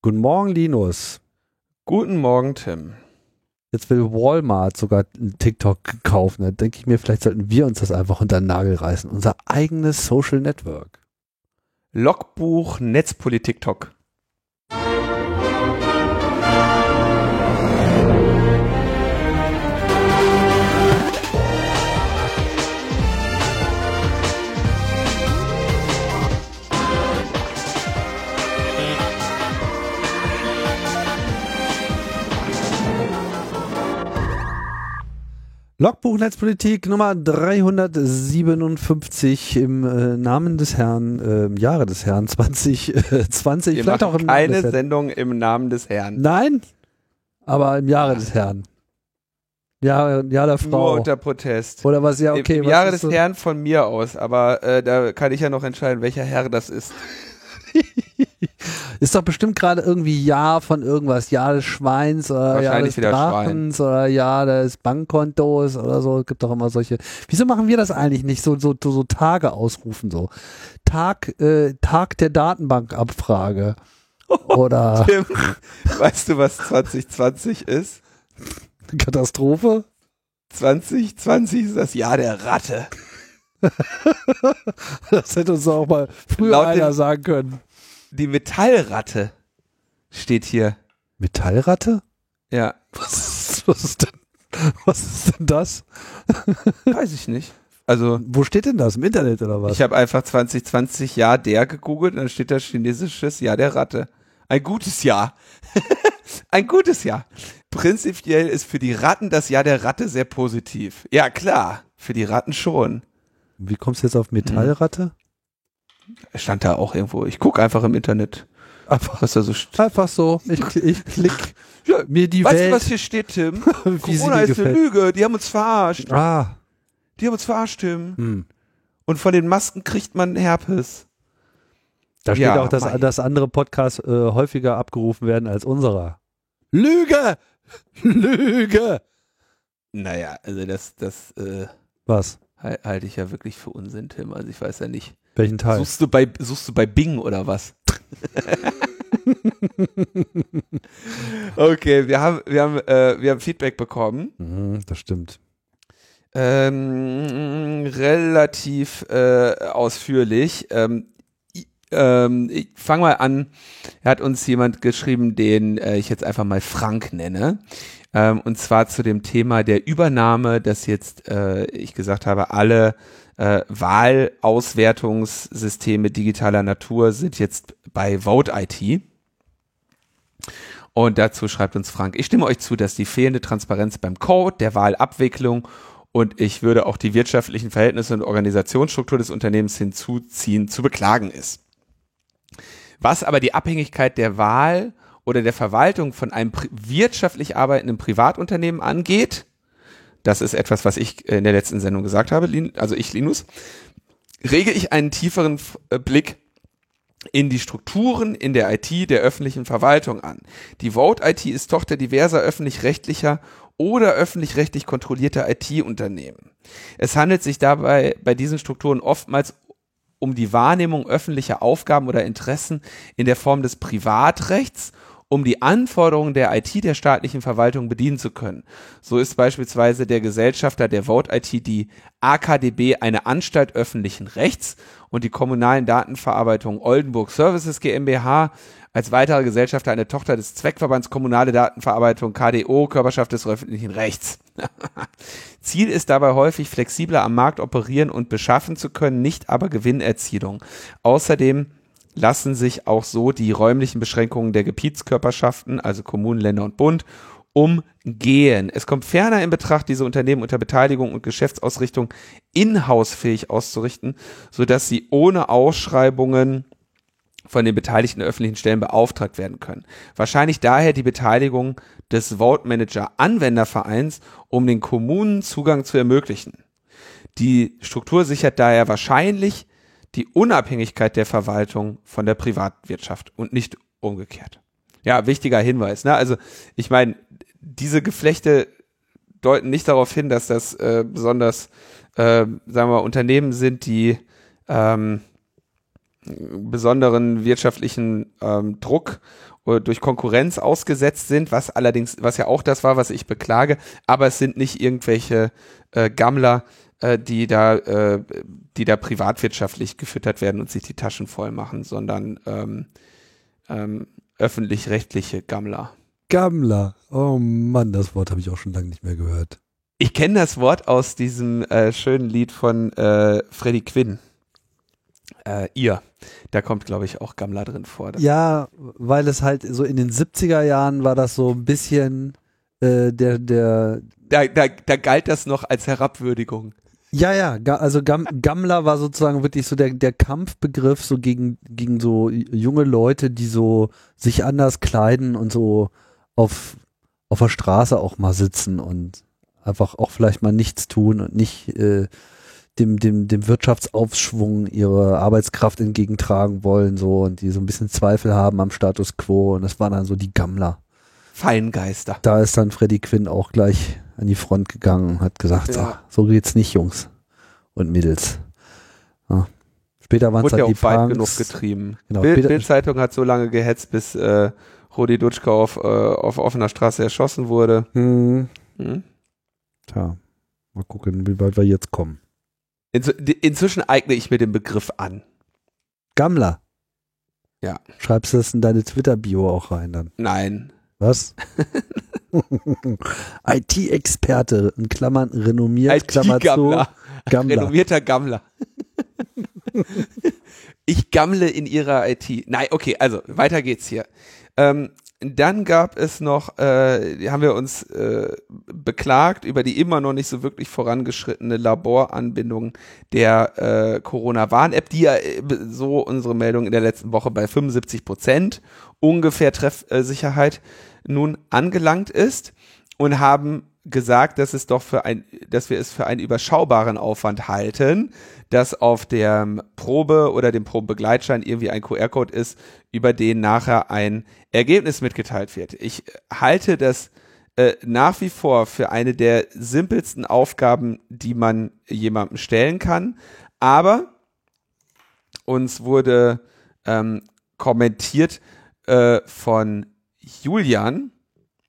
Guten Morgen, Linus. Guten Morgen, Tim. Jetzt will Walmart sogar TikTok kaufen. Da denke ich mir, vielleicht sollten wir uns das einfach unter den Nagel reißen. Unser eigenes Social Network. Logbuch Netzpolitik Logbuch Netzpolitik Nummer 357 im äh, Namen des Herrn, äh, im Jahre des Herrn 2020. Wir vielleicht auch im keine Namen des Herrn. Sendung im Namen des Herrn. Nein, aber im Jahre des Herrn. Ja, ja der Nur Frau. unter Protest. Oder was? Ja, okay. Im Jahre des so- Herrn von mir aus, aber äh, da kann ich ja noch entscheiden, welcher Herr das ist. Ist doch bestimmt gerade irgendwie Jahr von irgendwas. Jahr des Schweins oder Jahr Wahrscheinlich des Drachens oder Jahr des Bankkontos oder so. Es gibt doch immer solche. Wieso machen wir das eigentlich nicht? So, so, so, so Tage ausrufen so. Tag, äh, Tag der Datenbankabfrage. Oder Tim, weißt du, was 2020 ist? Katastrophe? 2020 ist das Jahr der Ratte. Das hätte uns auch mal früher Laut einer dem- sagen können. Die Metallratte steht hier. Metallratte? Ja, Was, was ist denn, was ist denn das? weiß ich nicht. Also, Wo steht denn das? Im Internet oder was? ich habe einfach 2020 Jahr der gegoogelt und dann steht da chinesisches Jahr der Ratte. Ein gutes Jahr. Ein gutes Jahr. Prinzipiell ist für die Ratten das Jahr der Ratte sehr positiv. Ja, klar. Für die Ratten schon. Wie kommst du jetzt auf Metallratte? Stand da auch irgendwo. Ich gucke einfach im Internet, Einfach, was da so steht. einfach so. Ich, ich klick Ja, mir die weißt du, Welt. was hier steht, Tim? Corona ist eine gefällt. Lüge. Die haben uns verarscht. Ah. Die haben uns verarscht, Tim. Hm. Und von den Masken kriegt man Herpes. Da steht Ja, auch, dass, dass andere Podcasts äh, häufiger abgerufen werden als unserer. Lüge! Lüge! Naja, also das, das äh, Was? hal- halte ich ja wirklich für Unsinn, Tim. Also ich weiß ja nicht. Welchen Teil? Suchst du bei, suchst du bei Bing oder was? okay, wir haben, wir haben, äh, wir haben Feedback bekommen. Mhm, das stimmt. Ähm, relativ äh, ausführlich. Ähm, ähm, ich fange mal an. Er hat uns jemand geschrieben, den äh, ich jetzt einfach mal Frank nenne. Ähm, und zwar zu dem Thema der Übernahme, dass jetzt äh, ich gesagt habe, alle äh, Wahlauswertungssysteme digitaler Natur sind jetzt bei Vote IT. Und dazu schreibt uns Frank, ich stimme euch zu, dass die fehlende Transparenz beim Code, der Wahlabwicklung und ich würde auch die wirtschaftlichen Verhältnisse und Organisationsstruktur des Unternehmens hinzuziehen, zu beklagen ist. Was aber die Abhängigkeit der Wahl oder der Verwaltung von einem wirtschaftlich arbeitenden Privatunternehmen angeht, das ist etwas, was ich in der letzten Sendung gesagt habe, also ich, Linus, rege ich einen tieferen äh, Blick in die Strukturen in der IT der öffentlichen Verwaltung an. Die Vote IT ist Tochter diverser öffentlich-rechtlicher oder öffentlich-rechtlich kontrollierter IT-Unternehmen. Es handelt sich dabei bei diesen Strukturen oftmals um die Wahrnehmung öffentlicher Aufgaben oder Interessen in der Form des Privatrechts, um die Anforderungen der IT der staatlichen Verwaltung bedienen zu können. So ist beispielsweise der Gesellschafter der Vote IT die AKDB eine Anstalt öffentlichen Rechts und die kommunalen Datenverarbeitung Oldenburg Services GmbH als weitere Gesellschafter eine Tochter des Zweckverbands Kommunale Datenverarbeitung KDO Körperschaft des öffentlichen Rechts. Ziel ist dabei häufig flexibler am Markt operieren und beschaffen zu können, nicht aber Gewinnerzielung. Außerdem lassen sich auch so die räumlichen Beschränkungen der Gebietskörperschaften, also Kommunen, Länder und Bund, umgehen. Es kommt ferner in Betracht, diese Unternehmen unter Beteiligung und Geschäftsausrichtung in-house-fähig auszurichten, sodass sie ohne Ausschreibungen von den beteiligten öffentlichen Stellen beauftragt werden können. Wahrscheinlich daher die Beteiligung des Vote Manager Anwendervereins, um den Kommunen Zugang zu ermöglichen. Die Struktur sichert daher wahrscheinlich die Unabhängigkeit der Verwaltung von der Privatwirtschaft und nicht umgekehrt. Ja, wichtiger Hinweis. Ne? Also ich meine, diese Geflechte deuten nicht darauf hin, dass das äh, besonders, äh, sagen wir, mal, Unternehmen sind, die ähm, besonderen wirtschaftlichen ähm, Druck oder durch Konkurrenz ausgesetzt sind, was allerdings, was ja auch das war, was ich beklage, aber es sind nicht irgendwelche äh, Gammler, äh, die da, äh, die da privatwirtschaftlich gefüttert werden und sich die Taschen voll machen, sondern ähm, ähm, öffentlich-rechtliche Gammler. Gammler. Oh Mann, das Wort habe ich auch schon lange nicht mehr gehört. Ich kenne das Wort aus diesem äh, schönen Lied von äh, Freddie Quinn. Äh, ihr. Da kommt, glaube ich, auch Gammler drin vor. Ja, weil es halt so in den 70er Jahren war das so ein bisschen äh, der, der. Da, da, da galt das noch als Herabwürdigung. Ja, ja, also Gam Gammler war sozusagen wirklich so der, der Kampfbegriff so gegen, gegen so junge Leute, die so sich anders kleiden und so auf, auf der Straße auch mal sitzen und einfach auch vielleicht mal nichts tun und nicht äh, dem, dem, dem Wirtschaftsaufschwung ihre Arbeitskraft entgegentragen wollen, so und die so ein bisschen Zweifel haben am Status quo. Und das waren dann so die Gammler. Feingeister. Da ist dann Freddy Quinn auch gleich an die Front gegangen und hat gesagt, ja. so, so geht's nicht, Jungs und Mädels. Ja. Später waren es dann ja die auch weit genug getrieben. Genau, Bild, Bildzeitung hat so lange gehetzt, bis äh, Rudi Dutschka auf, äh, auf offener Straße erschossen wurde. Hm. Hm? Tja, mal gucken, wie weit wir jetzt kommen. Inzw inzwischen eigne ich mir den Begriff an. Gammler. Ja. Schreibst du das in deine Twitter-Bio auch rein dann? Nein. Was? IT-Experte, in Klammern renommiert, Klammer zu. Gammler. Renommierter Gammler. ich gammle in ihrer IT. Nein, okay, also weiter geht's hier. Ähm, dann gab es noch, äh, haben wir uns äh, beklagt über die immer noch nicht so wirklich vorangeschrittene Laboranbindung der äh, Corona-Warn-App, die ja äh, so unsere Meldung in der letzten Woche bei 75 Prozent ungefähr Treffsicherheit nun angelangt ist und haben gesagt, dass es doch für ein, dass wir es für einen überschaubaren Aufwand halten, dass auf der Probe oder dem Probebegleitschein irgendwie ein QR-Code ist, über den nachher ein Ergebnis mitgeteilt wird. Ich halte das äh, nach wie vor für eine der simpelsten Aufgaben, die man jemandem stellen kann. Aber uns wurde ähm, kommentiert äh, von Julian,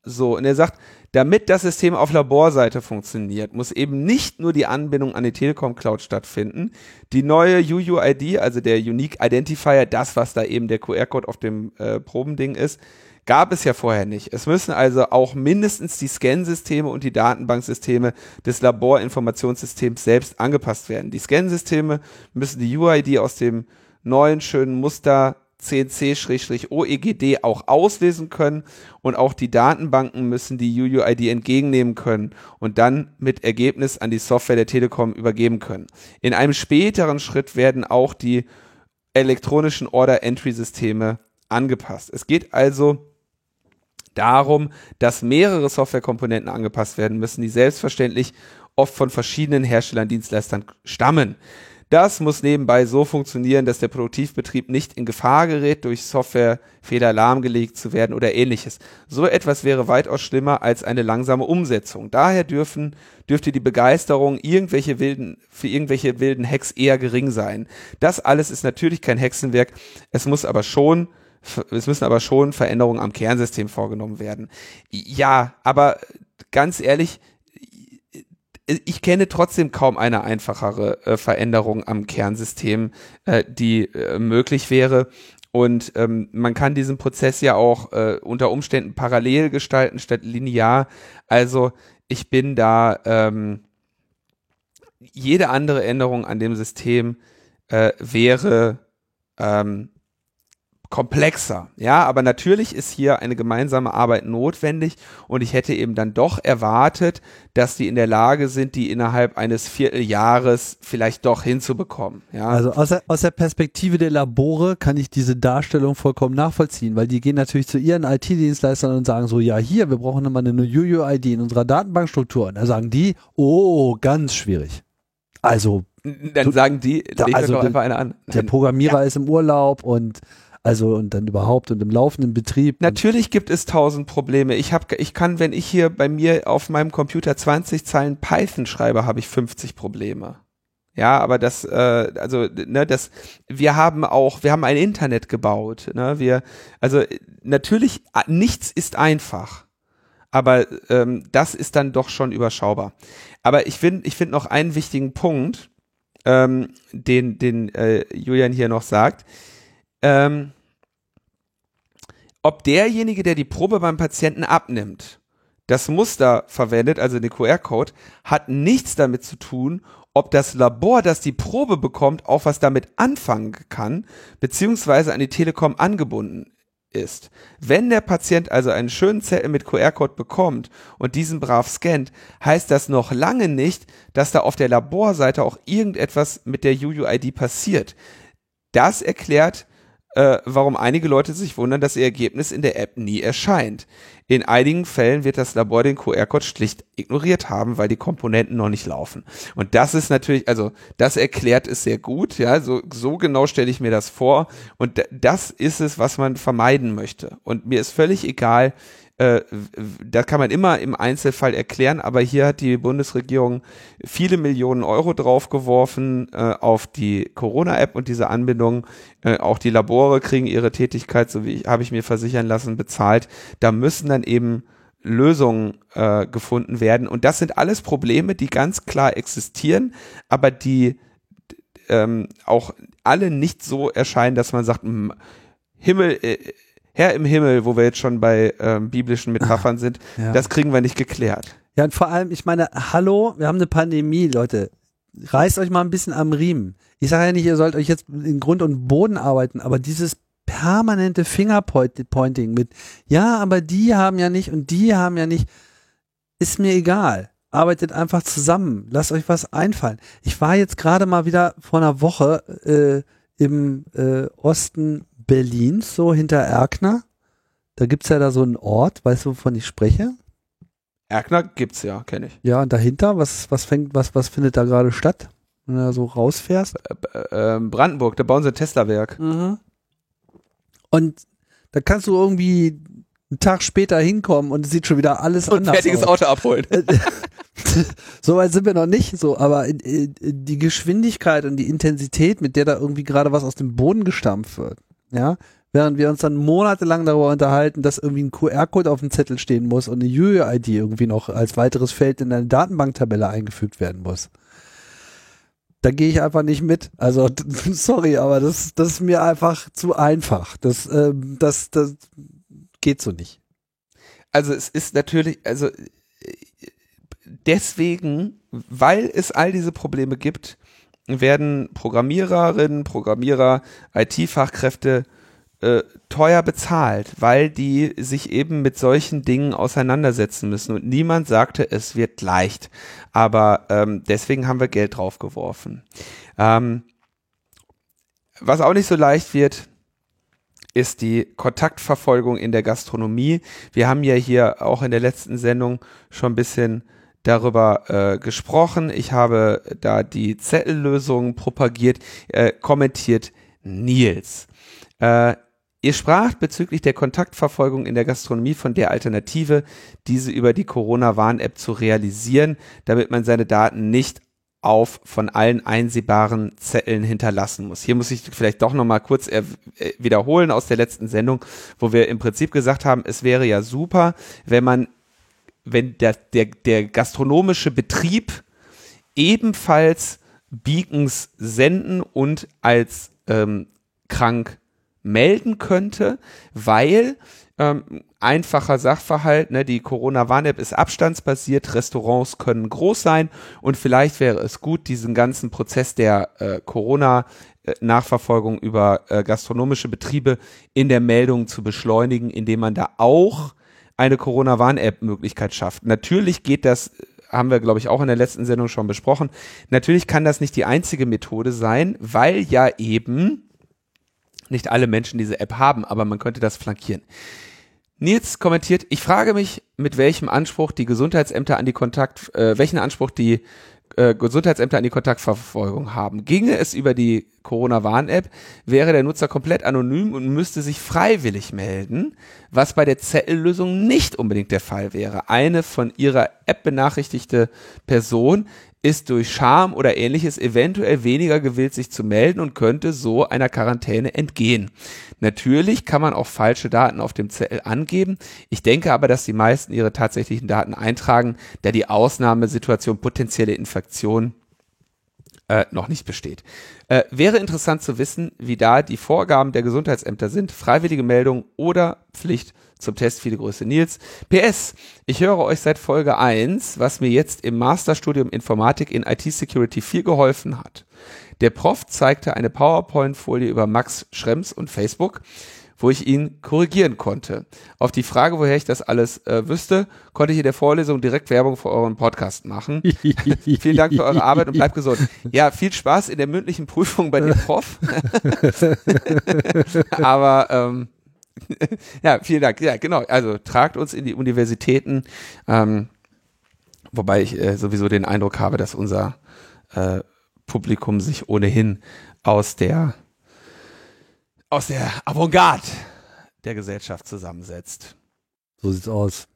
so, und er sagt, damit das System auf Laborseite funktioniert, muss eben nicht nur die Anbindung an die Telekom Cloud stattfinden. Die neue UUID, also der Unique Identifier, das, was da eben der QR-Code auf dem äh, Probending ist, gab es ja vorher nicht. Es müssen also auch mindestens die Scansysteme und die Datenbanksysteme des Laborinformationssystems selbst angepasst werden. Die Scansysteme müssen die UID aus dem neuen schönen Muster CNC-OEGD auch auslesen können und auch die Datenbanken müssen die UUID entgegennehmen können und dann mit Ergebnis an die Software der Telekom übergeben können. In einem späteren Schritt werden auch die elektronischen Order-Entry-Systeme angepasst. Es geht also darum, dass mehrere Softwarekomponenten angepasst werden müssen, die selbstverständlich oft von verschiedenen Herstellern, Dienstleistern stammen. Das muss nebenbei so funktionieren, dass der Produktivbetrieb nicht in Gefahr gerät, durch Softwarefehler lahmgelegt zu werden oder ähnliches. So etwas wäre weitaus schlimmer als eine langsame Umsetzung. Daher dürfen, dürfte die Begeisterung irgendwelche wilden, für irgendwelche wilden Hacks eher gering sein. Das alles ist natürlich kein Hexenwerk. Es muss aber schon es müssen aber schon Veränderungen am Kernsystem vorgenommen werden. Ja, aber ganz ehrlich, ich kenne trotzdem kaum eine einfachere äh, Veränderung am Kernsystem, äh, die äh, möglich wäre. Und ähm, man kann diesen Prozess ja auch äh, unter Umständen parallel gestalten statt linear. Also ich bin da ähm, jede andere Änderung an dem System äh, wäre ähm, komplexer. Ja, aber natürlich ist hier eine gemeinsame Arbeit notwendig und ich hätte eben dann doch erwartet, dass die in der Lage sind, die innerhalb eines Vierteljahres vielleicht doch hinzubekommen. Ja. Also aus der, aus der Perspektive der Labore kann ich diese Darstellung vollkommen nachvollziehen, weil die gehen natürlich zu ihren IT-Dienstleistern und sagen so, ja hier, wir brauchen immer eine UUID in unserer Datenbankstruktur. Und da sagen die, oh, ganz schwierig. Also dann sagen die, da, also doch einfach eine an. Der Programmierer ja. ist im Urlaub und also und dann überhaupt und im laufenden Betrieb. Natürlich gibt es tausend Probleme. Ich habe, ich kann, wenn ich hier bei mir auf meinem Computer 20 Zeilen Python schreibe, habe ich 50 Probleme. Ja, aber das, äh, also, ne, das, wir haben auch, wir haben ein Internet gebaut, ne, wir, also, natürlich, nichts ist einfach. Aber ähm, das ist dann doch schon überschaubar. Aber ich finde, ich finde noch einen wichtigen Punkt, ähm, den, den äh, Julian hier noch sagt. Ähm, ob derjenige, der die Probe beim Patienten abnimmt, das Muster verwendet, also den QR-Code, hat nichts damit zu tun, ob das Labor, das die Probe bekommt, auch was damit anfangen kann, beziehungsweise an die Telekom angebunden ist. Wenn der Patient also einen schönen Zettel mit QR-Code bekommt und diesen brav scannt, heißt das noch lange nicht, dass da auf der Laborseite auch irgendetwas mit der UUID passiert. Das erklärt äh, warum einige Leute sich wundern, dass ihr Ergebnis in der App nie erscheint. In einigen Fällen wird das Labor den QR-Code schlicht ignoriert haben, weil die Komponenten noch nicht laufen. Und das ist natürlich, also das erklärt es sehr gut, ja, so, so genau stelle ich mir das vor. Und das ist es, was man vermeiden möchte. Und mir ist völlig egal, äh, da kann man immer im Einzelfall erklären, aber hier hat die Bundesregierung viele Millionen Euro draufgeworfen äh, auf die Corona-App und diese Anbindung. Äh, auch die Labore kriegen ihre Tätigkeit, so wie habe ich mir versichern lassen, bezahlt. Da müssen dann eben Lösungen äh, gefunden werden. Und das sind alles Probleme, die ganz klar existieren, aber die ähm, auch alle nicht so erscheinen, dass man sagt, Himmel, äh, Herr im Himmel, wo wir jetzt schon bei ähm, biblischen Metaphern sind, ja. das kriegen wir nicht geklärt. Ja, und vor allem, ich meine, hallo, wir haben eine Pandemie, Leute. Reißt euch mal ein bisschen am Riemen. Ich sage ja nicht, ihr sollt euch jetzt in Grund und Boden arbeiten, aber dieses permanente Fingerpointing mit, ja, aber die haben ja nicht und die haben ja nicht, ist mir egal. Arbeitet einfach zusammen. Lasst euch was einfallen. Ich war jetzt gerade mal wieder vor einer Woche äh, im äh, Osten Berlins, so hinter Erkner. Da gibt es ja da so einen Ort, weißt du, wovon ich spreche? Erkner gibt's ja, kenne ich. Ja, und dahinter, was, was fängt, was, was findet da gerade statt? Wenn du da so rausfährst? Äh, äh, Brandenburg, da bauen sie ein Tesla-Werk. Mhm. Und da kannst du irgendwie einen Tag später hinkommen und es sieht schon wieder alles und anders aus. fertiges Auto abholen. so weit sind wir noch nicht, so, aber die Geschwindigkeit und die Intensität, mit der da irgendwie gerade was aus dem Boden gestampft wird, ja, während wir uns dann monatelang darüber unterhalten, dass irgendwie ein QR-Code auf dem Zettel stehen muss und eine UUID irgendwie noch als weiteres Feld in eine Datenbanktabelle eingefügt werden muss. Da gehe ich einfach nicht mit. Also, sorry, aber das, das ist mir einfach zu einfach. Das, äh, das, das geht so nicht. Also, es ist natürlich, also, deswegen, weil es all diese Probleme gibt, werden Programmiererinnen, Programmierer, IT-Fachkräfte äh, teuer bezahlt, weil die sich eben mit solchen Dingen auseinandersetzen müssen. Und niemand sagte, es wird leicht. Aber ähm, deswegen haben wir Geld draufgeworfen. Ähm, was auch nicht so leicht wird, ist die Kontaktverfolgung in der Gastronomie. Wir haben ja hier auch in der letzten Sendung schon ein bisschen darüber äh, gesprochen. Ich habe da die Zettellösung propagiert, äh, kommentiert Nils. Äh, ihr spracht bezüglich der Kontaktverfolgung in der Gastronomie von der Alternative, diese über die Corona-Warn-App zu realisieren, damit man seine Daten nicht auf von allen einsehbaren Zetteln hinterlassen muss. Hier muss ich vielleicht doch nochmal kurz äh, wiederholen aus der letzten Sendung, wo wir im Prinzip gesagt haben, es wäre ja super, wenn man wenn der, der, der gastronomische Betrieb ebenfalls Beacons senden und als ähm, krank melden könnte, weil ähm, einfacher Sachverhalt, ne, die Corona-Warn-App ist abstandsbasiert, Restaurants können groß sein und vielleicht wäre es gut, diesen ganzen Prozess der äh, Corona- Nachverfolgung über äh, gastronomische Betriebe in der Meldung zu beschleunigen, indem man da auch eine Corona-Warn-App-Möglichkeit schafft. Natürlich geht das, haben wir, glaube ich, auch in der letzten Sendung schon besprochen. Natürlich kann das nicht die einzige Methode sein, weil ja eben nicht alle Menschen diese App haben, aber man könnte das flankieren. Nils kommentiert, ich frage mich, mit welchem Anspruch die Gesundheitsämter an die Kontakt, äh, welchen Anspruch die äh, Gesundheitsämter an die Kontaktverfolgung haben. Ginge es über die Corona-Warn-App wäre der Nutzer komplett anonym und müsste sich freiwillig melden, was bei der Zettellösung nicht unbedingt der Fall wäre. Eine von ihrer App benachrichtigte Person ist durch Scham oder ähnliches eventuell weniger gewillt, sich zu melden und könnte so einer Quarantäne entgehen. Natürlich kann man auch falsche Daten auf dem Zettel angeben. Ich denke aber, dass die meisten ihre tatsächlichen Daten eintragen, da die Ausnahmesituation potenzielle Infektion äh, noch nicht besteht. Äh, wäre interessant zu wissen, wie da die Vorgaben der Gesundheitsämter sind. Freiwillige Meldung oder Pflicht zum Test. Viele Grüße, Nils. PS, ich höre euch seit Folge 1, was mir jetzt im Masterstudium Informatik in IT Security viel geholfen hat. Der Prof zeigte eine PowerPoint-Folie über Max Schrems und Facebook wo ich ihn korrigieren konnte. Auf die Frage, woher ich das alles äh, wüsste, konnte ich in der Vorlesung direkt Werbung für euren Podcast machen. Vielen Dank für eure Arbeit und bleibt gesund. Ja, viel Spaß in der mündlichen Prüfung bei dem Prof. Aber ähm, ja, vielen Dank. Ja, genau. Also tragt uns in die Universitäten, ähm, wobei ich äh, sowieso den Eindruck habe, dass unser äh, Publikum sich ohnehin aus der aus der Avantgarde der Gesellschaft zusammensetzt. So sieht's aus.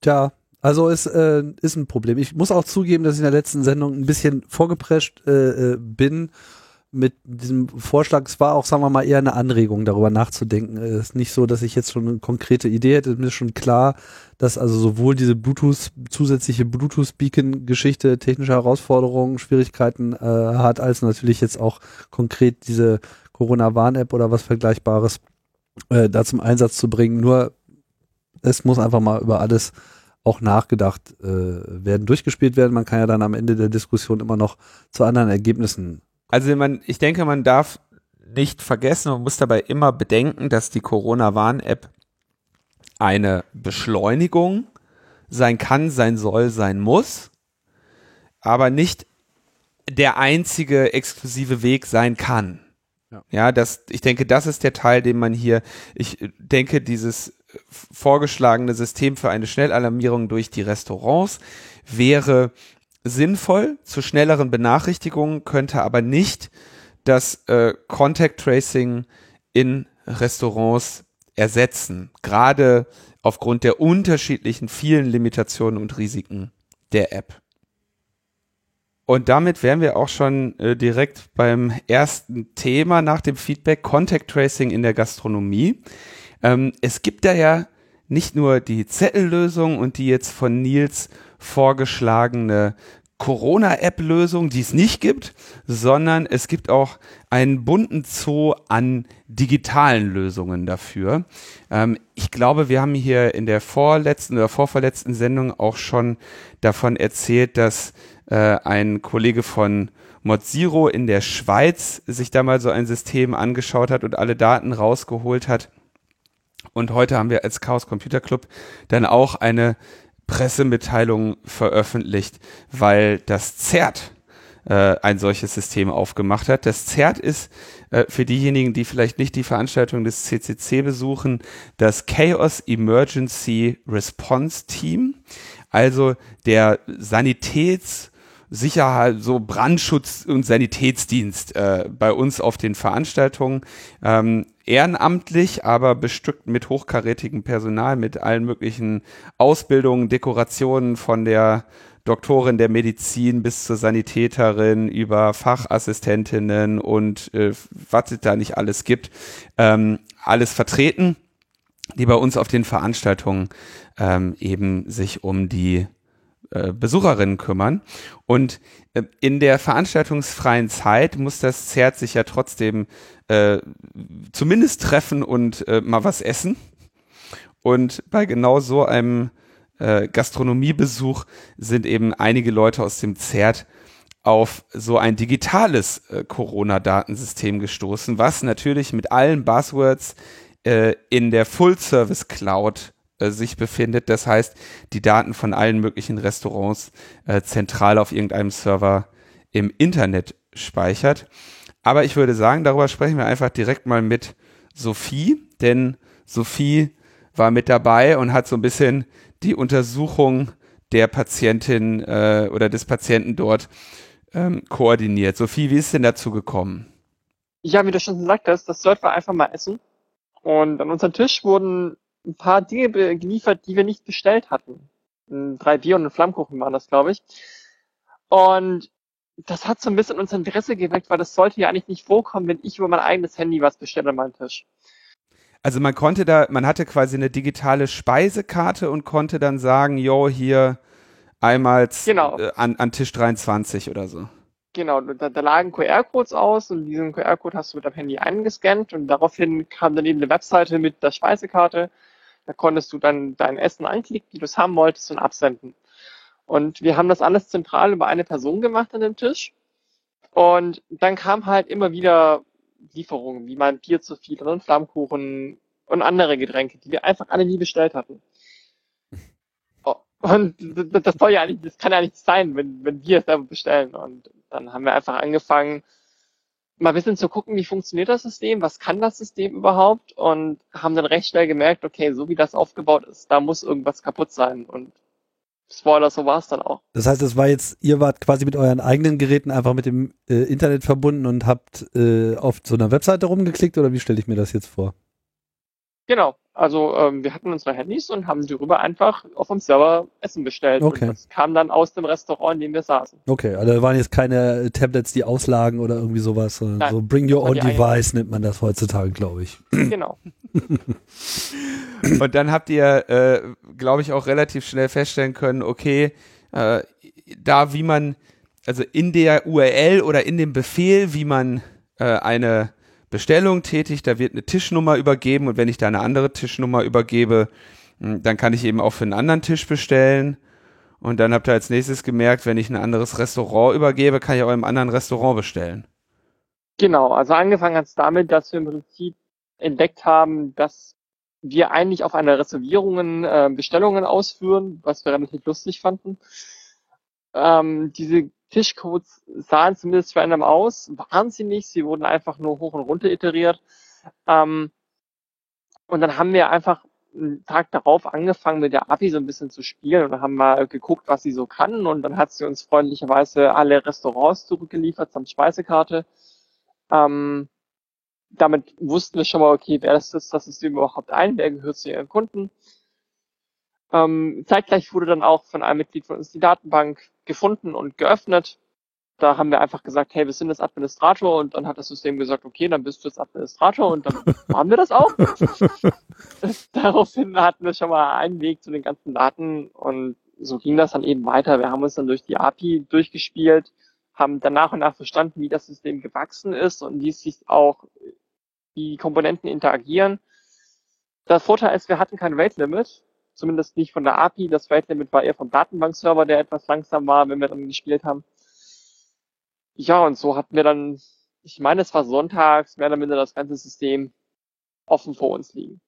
Tja, also ist, äh, ist ein Problem. Ich muss auch zugeben, dass ich in der letzten Sendung ein bisschen vorgeprescht äh, äh bin mit diesem Vorschlag. Es war auch, sagen wir mal, eher eine Anregung, darüber nachzudenken. Es ist nicht so, dass ich jetzt schon eine konkrete Idee hätte. Mir ist schon klar, dass also sowohl diese Bluetooth, zusätzliche Bluetooth-Beacon-Geschichte technische Herausforderungen, Schwierigkeiten äh, hat, als natürlich jetzt auch konkret diese Corona-Warn-App oder was Vergleichbares äh, da zum Einsatz zu bringen. Nur es muss einfach mal über alles auch nachgedacht äh, werden, durchgespielt werden. Man kann ja dann am Ende der Diskussion immer noch zu anderen Ergebnissen. Also man, ich denke, man darf nicht vergessen und muss dabei immer bedenken, dass die Corona-Warn-App eine Beschleunigung sein kann, sein soll, sein muss, aber nicht der einzige exklusive Weg sein kann. Ja. das, ich denke, das ist der Teil, den man hier, ich denke, dieses vorgeschlagene System für eine Schnellalarmierung durch die Restaurants wäre sinnvoll zu schnelleren Benachrichtigungen, könnte aber nicht das äh, Contact Tracing in Restaurants ersetzen, gerade aufgrund der unterschiedlichen vielen Limitationen und Risiken der App. Und damit wären wir auch schon äh, direkt beim ersten Thema nach dem Feedback Contact Tracing in der Gastronomie. Ähm, es gibt da ja nicht nur die Zettellösung und die jetzt von Nils vorgeschlagene Corona-App-Lösung, die es nicht gibt, sondern es gibt auch einen bunten Zoo an digitalen Lösungen dafür. Ähm, ich glaube, wir haben hier in der vorletzten oder vorverletzten Sendung auch schon davon erzählt, dass äh, ein Kollege von Moziro in der Schweiz sich da mal so ein System angeschaut hat und alle Daten rausgeholt hat. Und heute haben wir als Chaos Computer Club dann auch eine Pressemitteilung veröffentlicht, weil das ZERT äh, ein solches System aufgemacht hat. Das ZERT ist äh, für diejenigen, die vielleicht nicht die Veranstaltung des CCC besuchen, das Chaos Emergency Response Team, also der Sanitäts- Sicherheit, so Brandschutz und Sanitätsdienst äh, bei uns auf den Veranstaltungen. Ähm, ehrenamtlich, aber bestückt mit hochkarätigem Personal, mit allen möglichen Ausbildungen, Dekorationen von der Doktorin der Medizin bis zur Sanitäterin über Fachassistentinnen und äh, was es da nicht alles gibt, ähm, alles vertreten, die bei uns auf den Veranstaltungen ähm, eben sich um die Besucherinnen kümmern. Und äh, in der veranstaltungsfreien Zeit muss das Zert sich ja trotzdem äh, zumindest treffen und äh, mal was essen. Und bei genau so einem äh, Gastronomiebesuch sind eben einige Leute aus dem Zert auf so ein digitales äh, Corona-Datensystem gestoßen, was natürlich mit allen Buzzwords äh, in der Full-Service Cloud äh, sich befindet. Das heißt, die Daten von allen möglichen Restaurants äh, zentral auf irgendeinem Server im Internet speichert. Aber ich würde sagen, darüber sprechen wir einfach direkt mal mit Sophie, denn Sophie war mit dabei und hat so ein bisschen die Untersuchung der Patientin äh, oder des Patienten dort ähm, koordiniert. Sophie, wie ist denn dazu gekommen? Ja, wie du schon gesagt hast, das sollten wir einfach mal essen. Und an unserem Tisch wurden ein paar Dinge geliefert, die wir nicht bestellt hatten. Drei Bier und ein Flammkuchen waren das, glaube ich. Und das hat so ein bisschen unser Interesse geweckt, weil das sollte ja eigentlich nicht vorkommen, wenn ich über mein eigenes Handy was bestelle an meinem Tisch. Also man konnte da, man hatte quasi eine digitale Speisekarte und konnte dann sagen, jo, hier einmal genau. äh, an, an Tisch 23 oder so. Genau, da, da lagen QR-Codes aus und diesen QR-Code hast du mit deinem Handy eingescannt und daraufhin kam dann eben eine Webseite mit der Speisekarte. Da konntest du dann dein Essen anklicken, wie du es haben wolltest und absenden. Und wir haben das alles zentral über eine Person gemacht an dem Tisch. Und dann kam halt immer wieder Lieferungen, wie mein Bier zu viel und Flammkuchen und andere Getränke, die wir einfach alle nie bestellt hatten. Und das soll ja eigentlich, das kann ja nicht sein, wenn, wenn wir es selber bestellen. Und dann haben wir einfach angefangen, mal ein bisschen zu gucken, wie funktioniert das System, was kann das System überhaupt und haben dann recht schnell gemerkt, okay, so wie das aufgebaut ist, da muss irgendwas kaputt sein. Und Spoiler, so war es dann auch. Das heißt, es war jetzt, ihr wart quasi mit euren eigenen Geräten einfach mit dem äh, Internet verbunden und habt äh, auf so einer Webseite rumgeklickt oder wie stelle ich mir das jetzt vor? Genau. Also ähm, wir hatten unsere Handys und haben darüber einfach auf dem Server Essen bestellt. Okay. Und das kam dann aus dem Restaurant, in dem wir saßen. Okay, also da waren jetzt keine Tablets, die auslagen oder irgendwie sowas, sondern Nein. so Bring Your Own. Device nennt man das heutzutage, glaube ich. Genau. Und dann habt ihr, äh, glaube ich, auch relativ schnell feststellen können, okay, äh, da wie man, also in der URL oder in dem Befehl, wie man äh, eine Bestellung tätigt, da wird eine Tischnummer übergeben und wenn ich da eine andere Tischnummer übergebe, mh, dann kann ich eben auch für einen anderen Tisch bestellen. Und dann habt ihr als nächstes gemerkt, wenn ich ein anderes Restaurant übergebe, kann ich auch im anderen Restaurant bestellen. Genau. Also angefangen hat es damit, dass wir im Prinzip entdeckt haben, dass wir eigentlich auf einer Reservierungen äh, Bestellungen ausführen, was wir relativ lustig fanden. Ähm, diese Tischcodes sahen zumindest einen aus, waren sie nicht, sie wurden einfach nur hoch und runter iteriert. Ähm, und dann haben wir einfach einen Tag darauf angefangen, mit der API so ein bisschen zu spielen und haben wir geguckt, was sie so kann und dann hat sie uns freundlicherweise alle Restaurants zurückgeliefert samt Speisekarte. Ähm, damit wussten wir schon mal, okay, wer das ist, das System überhaupt ein, wer gehört zu ihren Kunden. Ähm, zeitgleich wurde dann auch von einem Mitglied von uns die Datenbank gefunden und geöffnet. Da haben wir einfach gesagt, hey, wir sind jetzt Administrator und dann hat das System gesagt, okay, dann bist du jetzt Administrator und dann waren wir das auch. Daraufhin hatten wir schon mal einen Weg zu den ganzen Daten und so ging das dann eben weiter. Wir haben uns dann durch die API durchgespielt, haben dann nach und nach verstanden, wie das System gewachsen ist und wie sich auch die Komponenten interagieren. Der Vorteil ist, wir hatten kein Rate Limit, zumindest nicht von der API. Das Rate Limit war eher vom Datenbankserver, der etwas langsam war, wenn wir dann gespielt haben. Ja, und so hatten wir dann, ich meine, es war sonntags, mehr oder minder das ganze System offen vor uns liegen.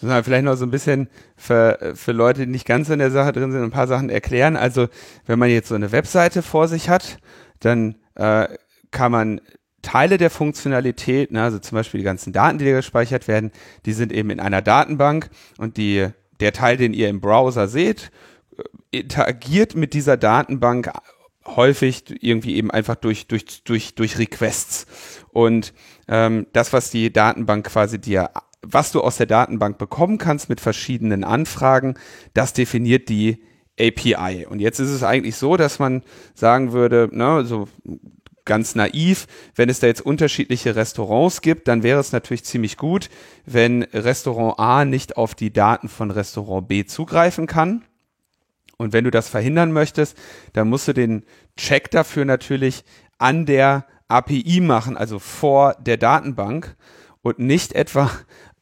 Das vielleicht noch so ein bisschen für, für Leute, die nicht ganz in der Sache drin sind, ein paar Sachen erklären. Also, wenn man jetzt so eine Webseite vor sich hat, dann äh, kann man Teile der Funktionalität, ne, also zum Beispiel die ganzen Daten, die da gespeichert werden, die sind eben in einer Datenbank und die, der Teil, den ihr im Browser seht, äh, interagiert mit dieser Datenbank häufig irgendwie eben einfach durch, durch, durch, durch Requests. Und ähm, das, was die Datenbank quasi dir, was du aus der Datenbank bekommen kannst mit verschiedenen Anfragen, das definiert die API. Und jetzt ist es eigentlich so, dass man sagen würde, ne, so ganz naiv, wenn es da jetzt unterschiedliche Restaurants gibt, dann wäre es natürlich ziemlich gut, wenn Restaurant A nicht auf die Daten von Restaurant B zugreifen kann. Und wenn du das verhindern möchtest, dann musst du den Check dafür natürlich an der API machen, also vor der Datenbank und nicht etwa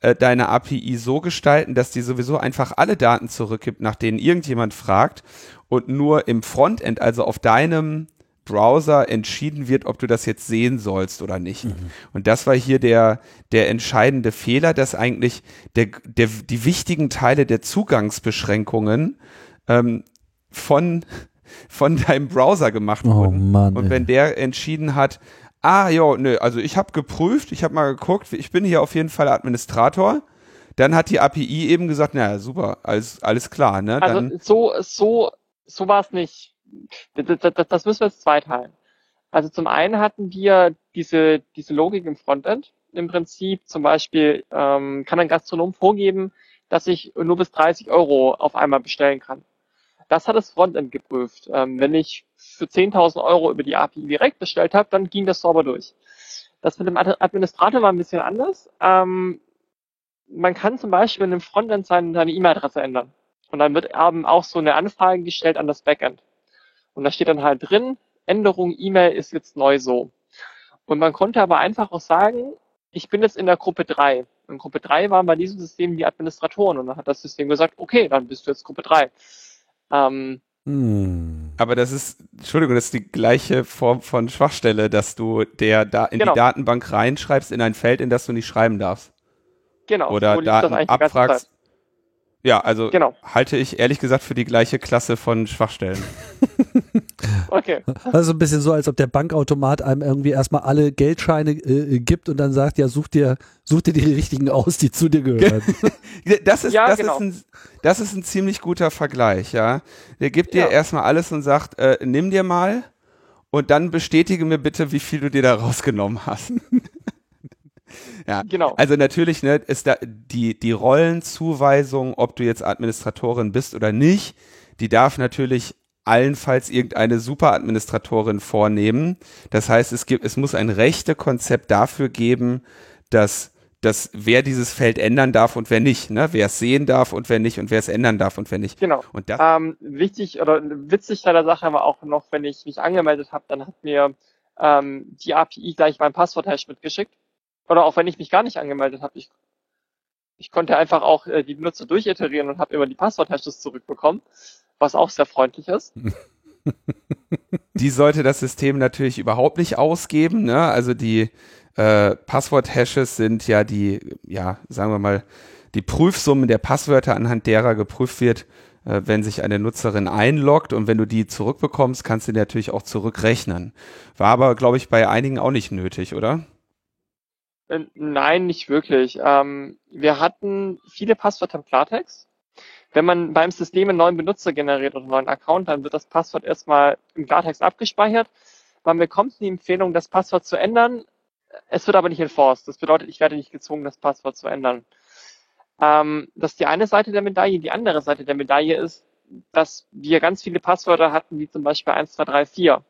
äh, deine API so gestalten, dass die sowieso einfach alle Daten zurückgibt, nach denen irgendjemand fragt und nur im Frontend, also auf deinem Browser entschieden wird, ob du das jetzt sehen sollst oder nicht. Mhm. Und das war hier der, der entscheidende Fehler, dass eigentlich der, der, die wichtigen Teile der Zugangsbeschränkungen ähm, von, von deinem Browser gemacht Oh wurden. Mann. Und ey. wenn der entschieden hat, ah, ja, nö, also ich habe geprüft, ich habe mal geguckt, ich bin hier auf jeden Fall Administrator, dann hat die API eben gesagt, naja, super, alles, alles klar, ne? Also Dann, so, so, so war es nicht. Das, das, das müssen wir jetzt zweiteilen. Also zum einen hatten wir diese, diese Logik im Frontend. Im Prinzip zum Beispiel ähm, kann ein Gastronom vorgeben, dass ich nur bis 30 Euro auf einmal bestellen kann. Das hat das Frontend geprüft. Ähm, wenn ich für 10.000 Euro über die API direkt bestellt habe, dann ging das sauber durch. Das mit dem Administrator war ein bisschen anders. Ähm, man kann zum Beispiel in einem Frontend seine E-Mail-Adresse ändern. Und dann wird eben auch so eine Anfrage gestellt an das Backend. Und da steht dann halt drin, Änderung E-Mail ist jetzt neu so. Und man konnte aber einfach auch sagen, ich bin jetzt in der Gruppe 3. In Gruppe 3 waren bei diesem System die Administratoren und dann hat das System gesagt, okay, dann bist du jetzt Gruppe 3. Ähm, hm. Aber das ist, Entschuldigung, das ist die gleiche Form von Schwachstelle, dass du der da in genau. die Datenbank reinschreibst in ein Feld, in das du nicht schreiben darfst. Genau. Oder Daten abfragst. Ja, also genau. halte ich ehrlich gesagt für die gleiche Klasse von Schwachstellen. okay. Also ein bisschen so, als ob der Bankautomat einem irgendwie erstmal alle Geldscheine äh, gibt und dann sagt, ja, such dir, such dir die richtigen aus, die zu dir gehören. das ist, ja, das genau. ist ein, das ist ein ziemlich guter Vergleich, ja. Der gibt dir ja. erstmal alles und sagt, äh, nimm dir mal und dann bestätige mir bitte, wie viel du dir da rausgenommen hast. Ja, genau. Also natürlich ne, ist da die, die Rollenzuweisung, ob du jetzt Administratorin bist oder nicht, die darf natürlich allenfalls irgendeine Superadministratorin vornehmen. Das heißt, es gibt, es muss ein rechte Konzept dafür geben, dass, dass wer dieses Feld ändern darf und wer nicht, ne? wer es sehen darf und wer nicht und wer es ändern darf und wer nicht. Genau. Und das ähm, wichtig oder witzig bei der Sache war auch noch, wenn ich mich angemeldet habe, dann hat mir ähm, die API gleich mein Passwort-Hash mitgeschickt. Oder auch wenn ich mich gar nicht angemeldet habe, ich, ich konnte einfach auch äh, die Benutzer durchiterieren und habe immer die Passwort-Hashes zurückbekommen, was auch sehr freundlich ist. Die sollte das System natürlich überhaupt nicht ausgeben. Ne? Also die äh, Passwort-Hashes sind ja die, ja, sagen wir mal, die Prüfsummen der Passwörter, anhand derer geprüft wird, äh, wenn sich eine Nutzerin einloggt und wenn du die zurückbekommst, kannst du die natürlich auch zurückrechnen. War aber, glaube ich, bei einigen auch nicht nötig, oder? Äh, nein, nicht wirklich. Ähm, wir hatten viele Passwörter im Klartext. Wenn man beim System einen neuen Benutzer generiert oder einen neuen Account, dann wird das Passwort erstmal im Klartext abgespeichert. Man bekommt die Empfehlung, das Passwort zu ändern. Es wird aber nicht enforced. Das bedeutet, ich werde nicht gezwungen, das Passwort zu ändern. Ähm, das ist die eine Seite der Medaille. Die andere Seite der Medaille ist, dass wir ganz viele Passwörter hatten, wie zum Beispiel 1, 2, 3, 4,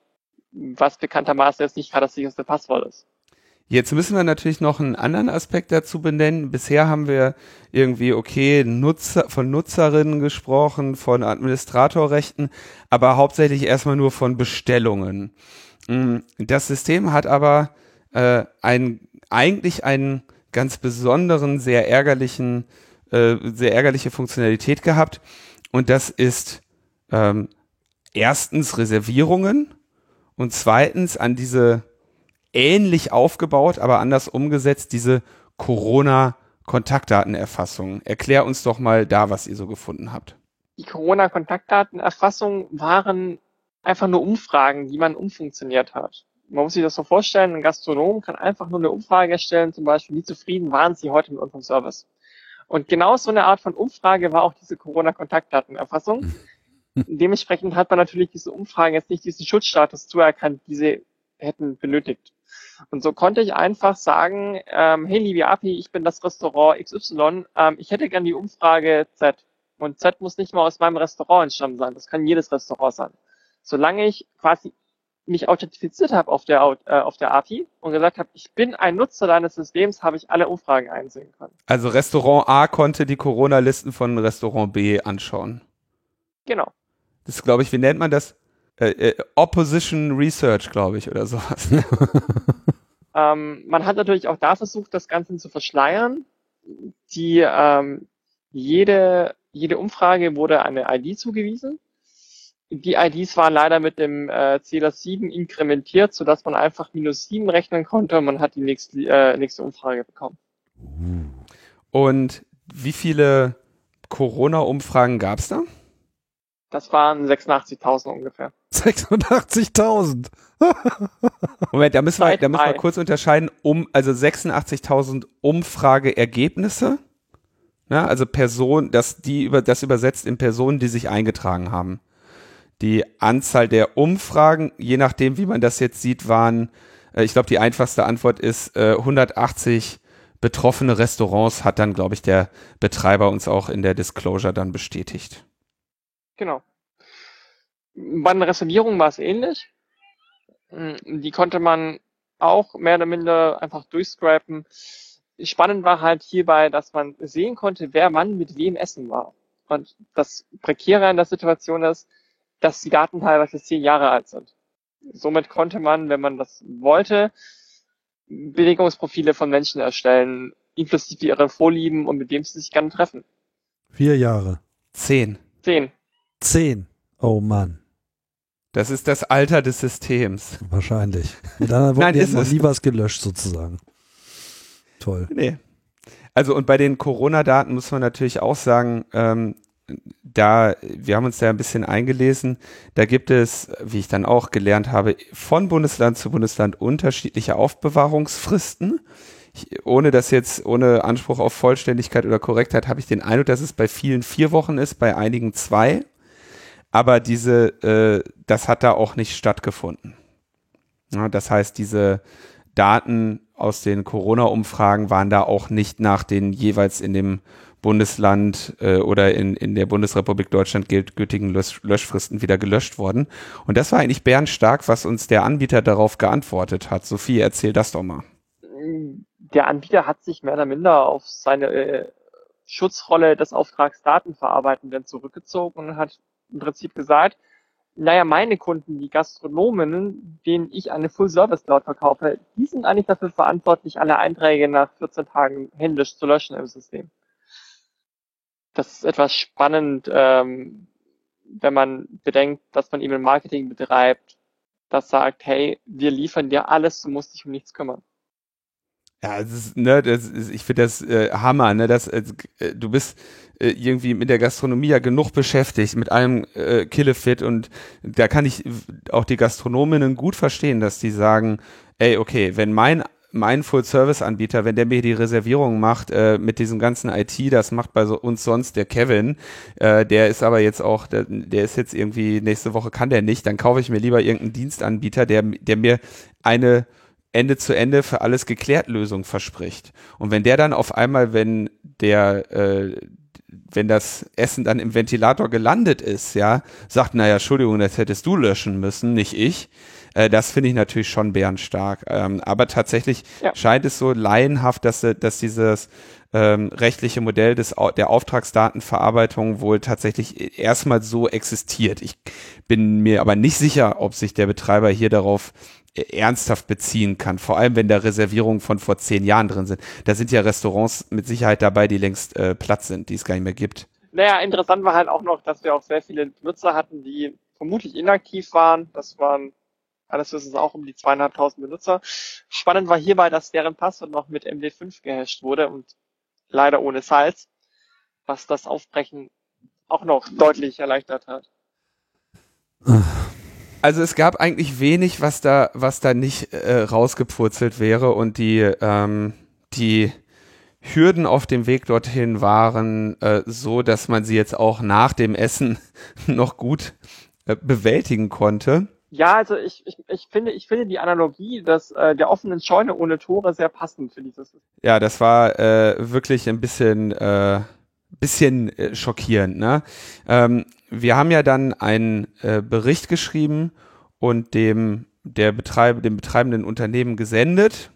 was bekanntermaßen jetzt nicht gerade das sicherste Passwort ist. Jetzt müssen wir natürlich noch einen anderen Aspekt dazu benennen. Bisher haben wir irgendwie, okay, Nutzer, von Nutzerinnen gesprochen, von Administratorrechten, aber hauptsächlich erstmal nur von Bestellungen. Mm, das System hat aber äh, ein, eigentlich einen ganz besonderen, sehr ärgerlichen, äh, sehr ärgerliche Funktionalität gehabt. Und das ist ähm, erstens Reservierungen und zweitens an diese ähnlich aufgebaut, aber anders umgesetzt, diese Corona-Kontaktdatenerfassung. Erklär uns doch mal da, was ihr so gefunden habt. Die Corona-Kontaktdatenerfassung waren einfach nur Umfragen, die man umfunktioniert hat. Man muss sich das so vorstellen, ein Gastronom kann einfach nur eine Umfrage erstellen, zum Beispiel, wie zufrieden waren Sie heute mit unserem Service? Und genau so eine Art von Umfrage war auch diese Corona-Kontaktdatenerfassung. Dementsprechend hat man natürlich diese Umfragen jetzt nicht diesen Schutzstatus zuerkannt, die sie hätten benötigt. Und so konnte ich einfach sagen, ähm, hey liebe API, ich bin das Restaurant XY, ähm, ich hätte gern die Umfrage Z. Und Z muss nicht mal aus meinem Restaurant entstanden sein, das kann jedes Restaurant sein. Solange ich quasi mich authentifiziert habe auf der, äh, auf der API und gesagt habe, ich bin ein Nutzer deines Systems, habe ich alle Umfragen einsehen können. Also Restaurant A konnte die Corona-Listen von Restaurant B anschauen. Genau. Das glaube ich, wie nennt man das? Äh, äh, Opposition Research, glaube ich, oder sowas. ähm, man hat natürlich auch da versucht, das Ganze zu verschleiern. Die ähm, jede, jede Umfrage wurde eine ID zugewiesen. Die IDs waren leider mit dem äh, Zähler 7 inkrementiert, sodass man einfach minus 7 rechnen konnte und man hat die nächste, äh, nächste Umfrage bekommen. Und wie viele Corona-Umfragen gab es da? Das waren 86.000 ungefähr. 86.000. Moment, da müssen wir, da müssen wir kurz unterscheiden, um, also 86.000 Umfrageergebnisse. Ne, also Personen, dass die über, das übersetzt in Personen, die sich eingetragen haben. Die Anzahl der Umfragen, je nachdem, wie man das jetzt sieht, waren, äh, ich glaube, die einfachste Antwort ist äh, 180 betroffene Restaurants hat dann, glaube ich, der Betreiber uns auch in der Disclosure dann bestätigt. Genau. Bei den Reservierungen war es ähnlich. Hm, die konnte man auch mehr oder minder einfach durchscrapen. Spannend war halt hierbei, dass man sehen konnte, wer wann mit wem essen war. Und das Prekäre in der Situation ist, dass die Daten teilweise zehn Jahre alt sind. Somit konnte man, wenn man das wollte, Bewegungsprofile von Menschen erstellen, inklusive ihrer Vorlieben und mit dem sie sich gerne treffen. Vier Jahre. Zehn. Zehn. Zehn. Oh Mann. Das ist das Alter des Systems. Wahrscheinlich. Und dann die ist noch nie was gelöscht sozusagen. Toll. Nee. Also und bei den Corona-Daten muss man natürlich auch sagen, ähm, da, wir haben uns da ein bisschen eingelesen, da gibt es, wie ich dann auch gelernt habe, von Bundesland zu Bundesland unterschiedliche Aufbewahrungsfristen. Ich, ohne das jetzt, ohne Anspruch auf Vollständigkeit oder Korrektheit, habe ich den Eindruck, dass es bei vielen vier Wochen ist, bei einigen zwei. Aber diese, äh, das hat da auch nicht stattgefunden. Ja, das heißt, diese Daten aus den Corona-Umfragen waren da auch nicht nach den jeweils in dem Bundesland äh, oder in, in der Bundesrepublik Deutschland gültigen Lösch Löschfristen wieder gelöscht worden. Und das war eigentlich bärenstark, was uns der Anbieter darauf geantwortet hat. Sophie, erzähl das doch mal. Der Anbieter hat sich mehr oder minder auf seine äh, Schutzrolle des Auftragsdatenverarbeitenden zurückgezogen und hat im Prinzip gesagt, naja, meine Kunden, die Gastronomen, denen ich eine Full-Service-Cloud verkaufe, die sind eigentlich dafür verantwortlich, alle Einträge nach 14 Tagen händisch zu löschen im System. Das ist etwas spannend, ähm, wenn man bedenkt, dass man eben Marketing betreibt, das sagt, hey, wir liefern dir alles, du musst dich um nichts kümmern. Ja, das ist, ne, das ist, ich finde das äh, Hammer, ne, dass äh, du bist äh, irgendwie mit der Gastronomie ja genug beschäftigt, mit allem äh, Killefit und da kann ich auch die Gastronominnen gut verstehen, dass die sagen, ey, okay, wenn mein mein Full-Service-Anbieter, wenn der mir die Reservierung macht äh, mit diesem ganzen IT, das macht bei so uns sonst der Kevin, äh, der ist aber jetzt auch, der, der ist jetzt irgendwie nächste Woche kann der nicht, dann kaufe ich mir lieber irgendeinen Dienstanbieter, der der mir eine Ende zu Ende für alles geklärt Lösung verspricht. Und wenn der dann auf einmal, wenn der, äh, wenn das Essen dann im Ventilator gelandet ist, ja, sagt, naja, Entschuldigung, das hättest du löschen müssen, nicht ich. Äh, das finde ich natürlich schon bärenstark. Ähm, aber tatsächlich Ja. scheint es so laienhaft, dass, dass dieses ähm, rechtliche Modell des, der Auftragsdatenverarbeitung wohl tatsächlich erstmal so existiert. Ich bin mir aber nicht sicher, ob sich der Betreiber hier darauf ernsthaft beziehen kann. Vor allem, wenn da Reservierungen von vor zehn Jahren drin sind. Da sind ja Restaurants mit Sicherheit dabei, die längst äh, platt sind, die es gar nicht mehr gibt. Naja, interessant war halt auch noch, dass wir auch sehr viele Benutzer hatten, die vermutlich inaktiv waren. Das waren alles wissen es auch um die zweieinhalbtausend Benutzer. Spannend war hierbei, dass deren Passwort noch mit MD5 gehasht wurde und leider ohne Salz, was das Aufbrechen auch noch deutlich erleichtert hat. Also es gab eigentlich wenig, was da, was da nicht äh, rausgepurzelt wäre und die, ähm, die Hürden auf dem Weg dorthin waren äh, so, dass man sie jetzt auch nach dem Essen noch gut äh, bewältigen konnte. Ja, also ich, ich, ich finde, ich finde die Analogie des, äh, der offenen Scheune ohne Tore sehr passend für dieses. Ja, das war äh, wirklich ein bisschen, äh, bisschen äh, schockierend. Ne? Ähm, wir haben ja dann einen äh, Bericht geschrieben und dem der Betreiber, dem betreibenden Unternehmen gesendet.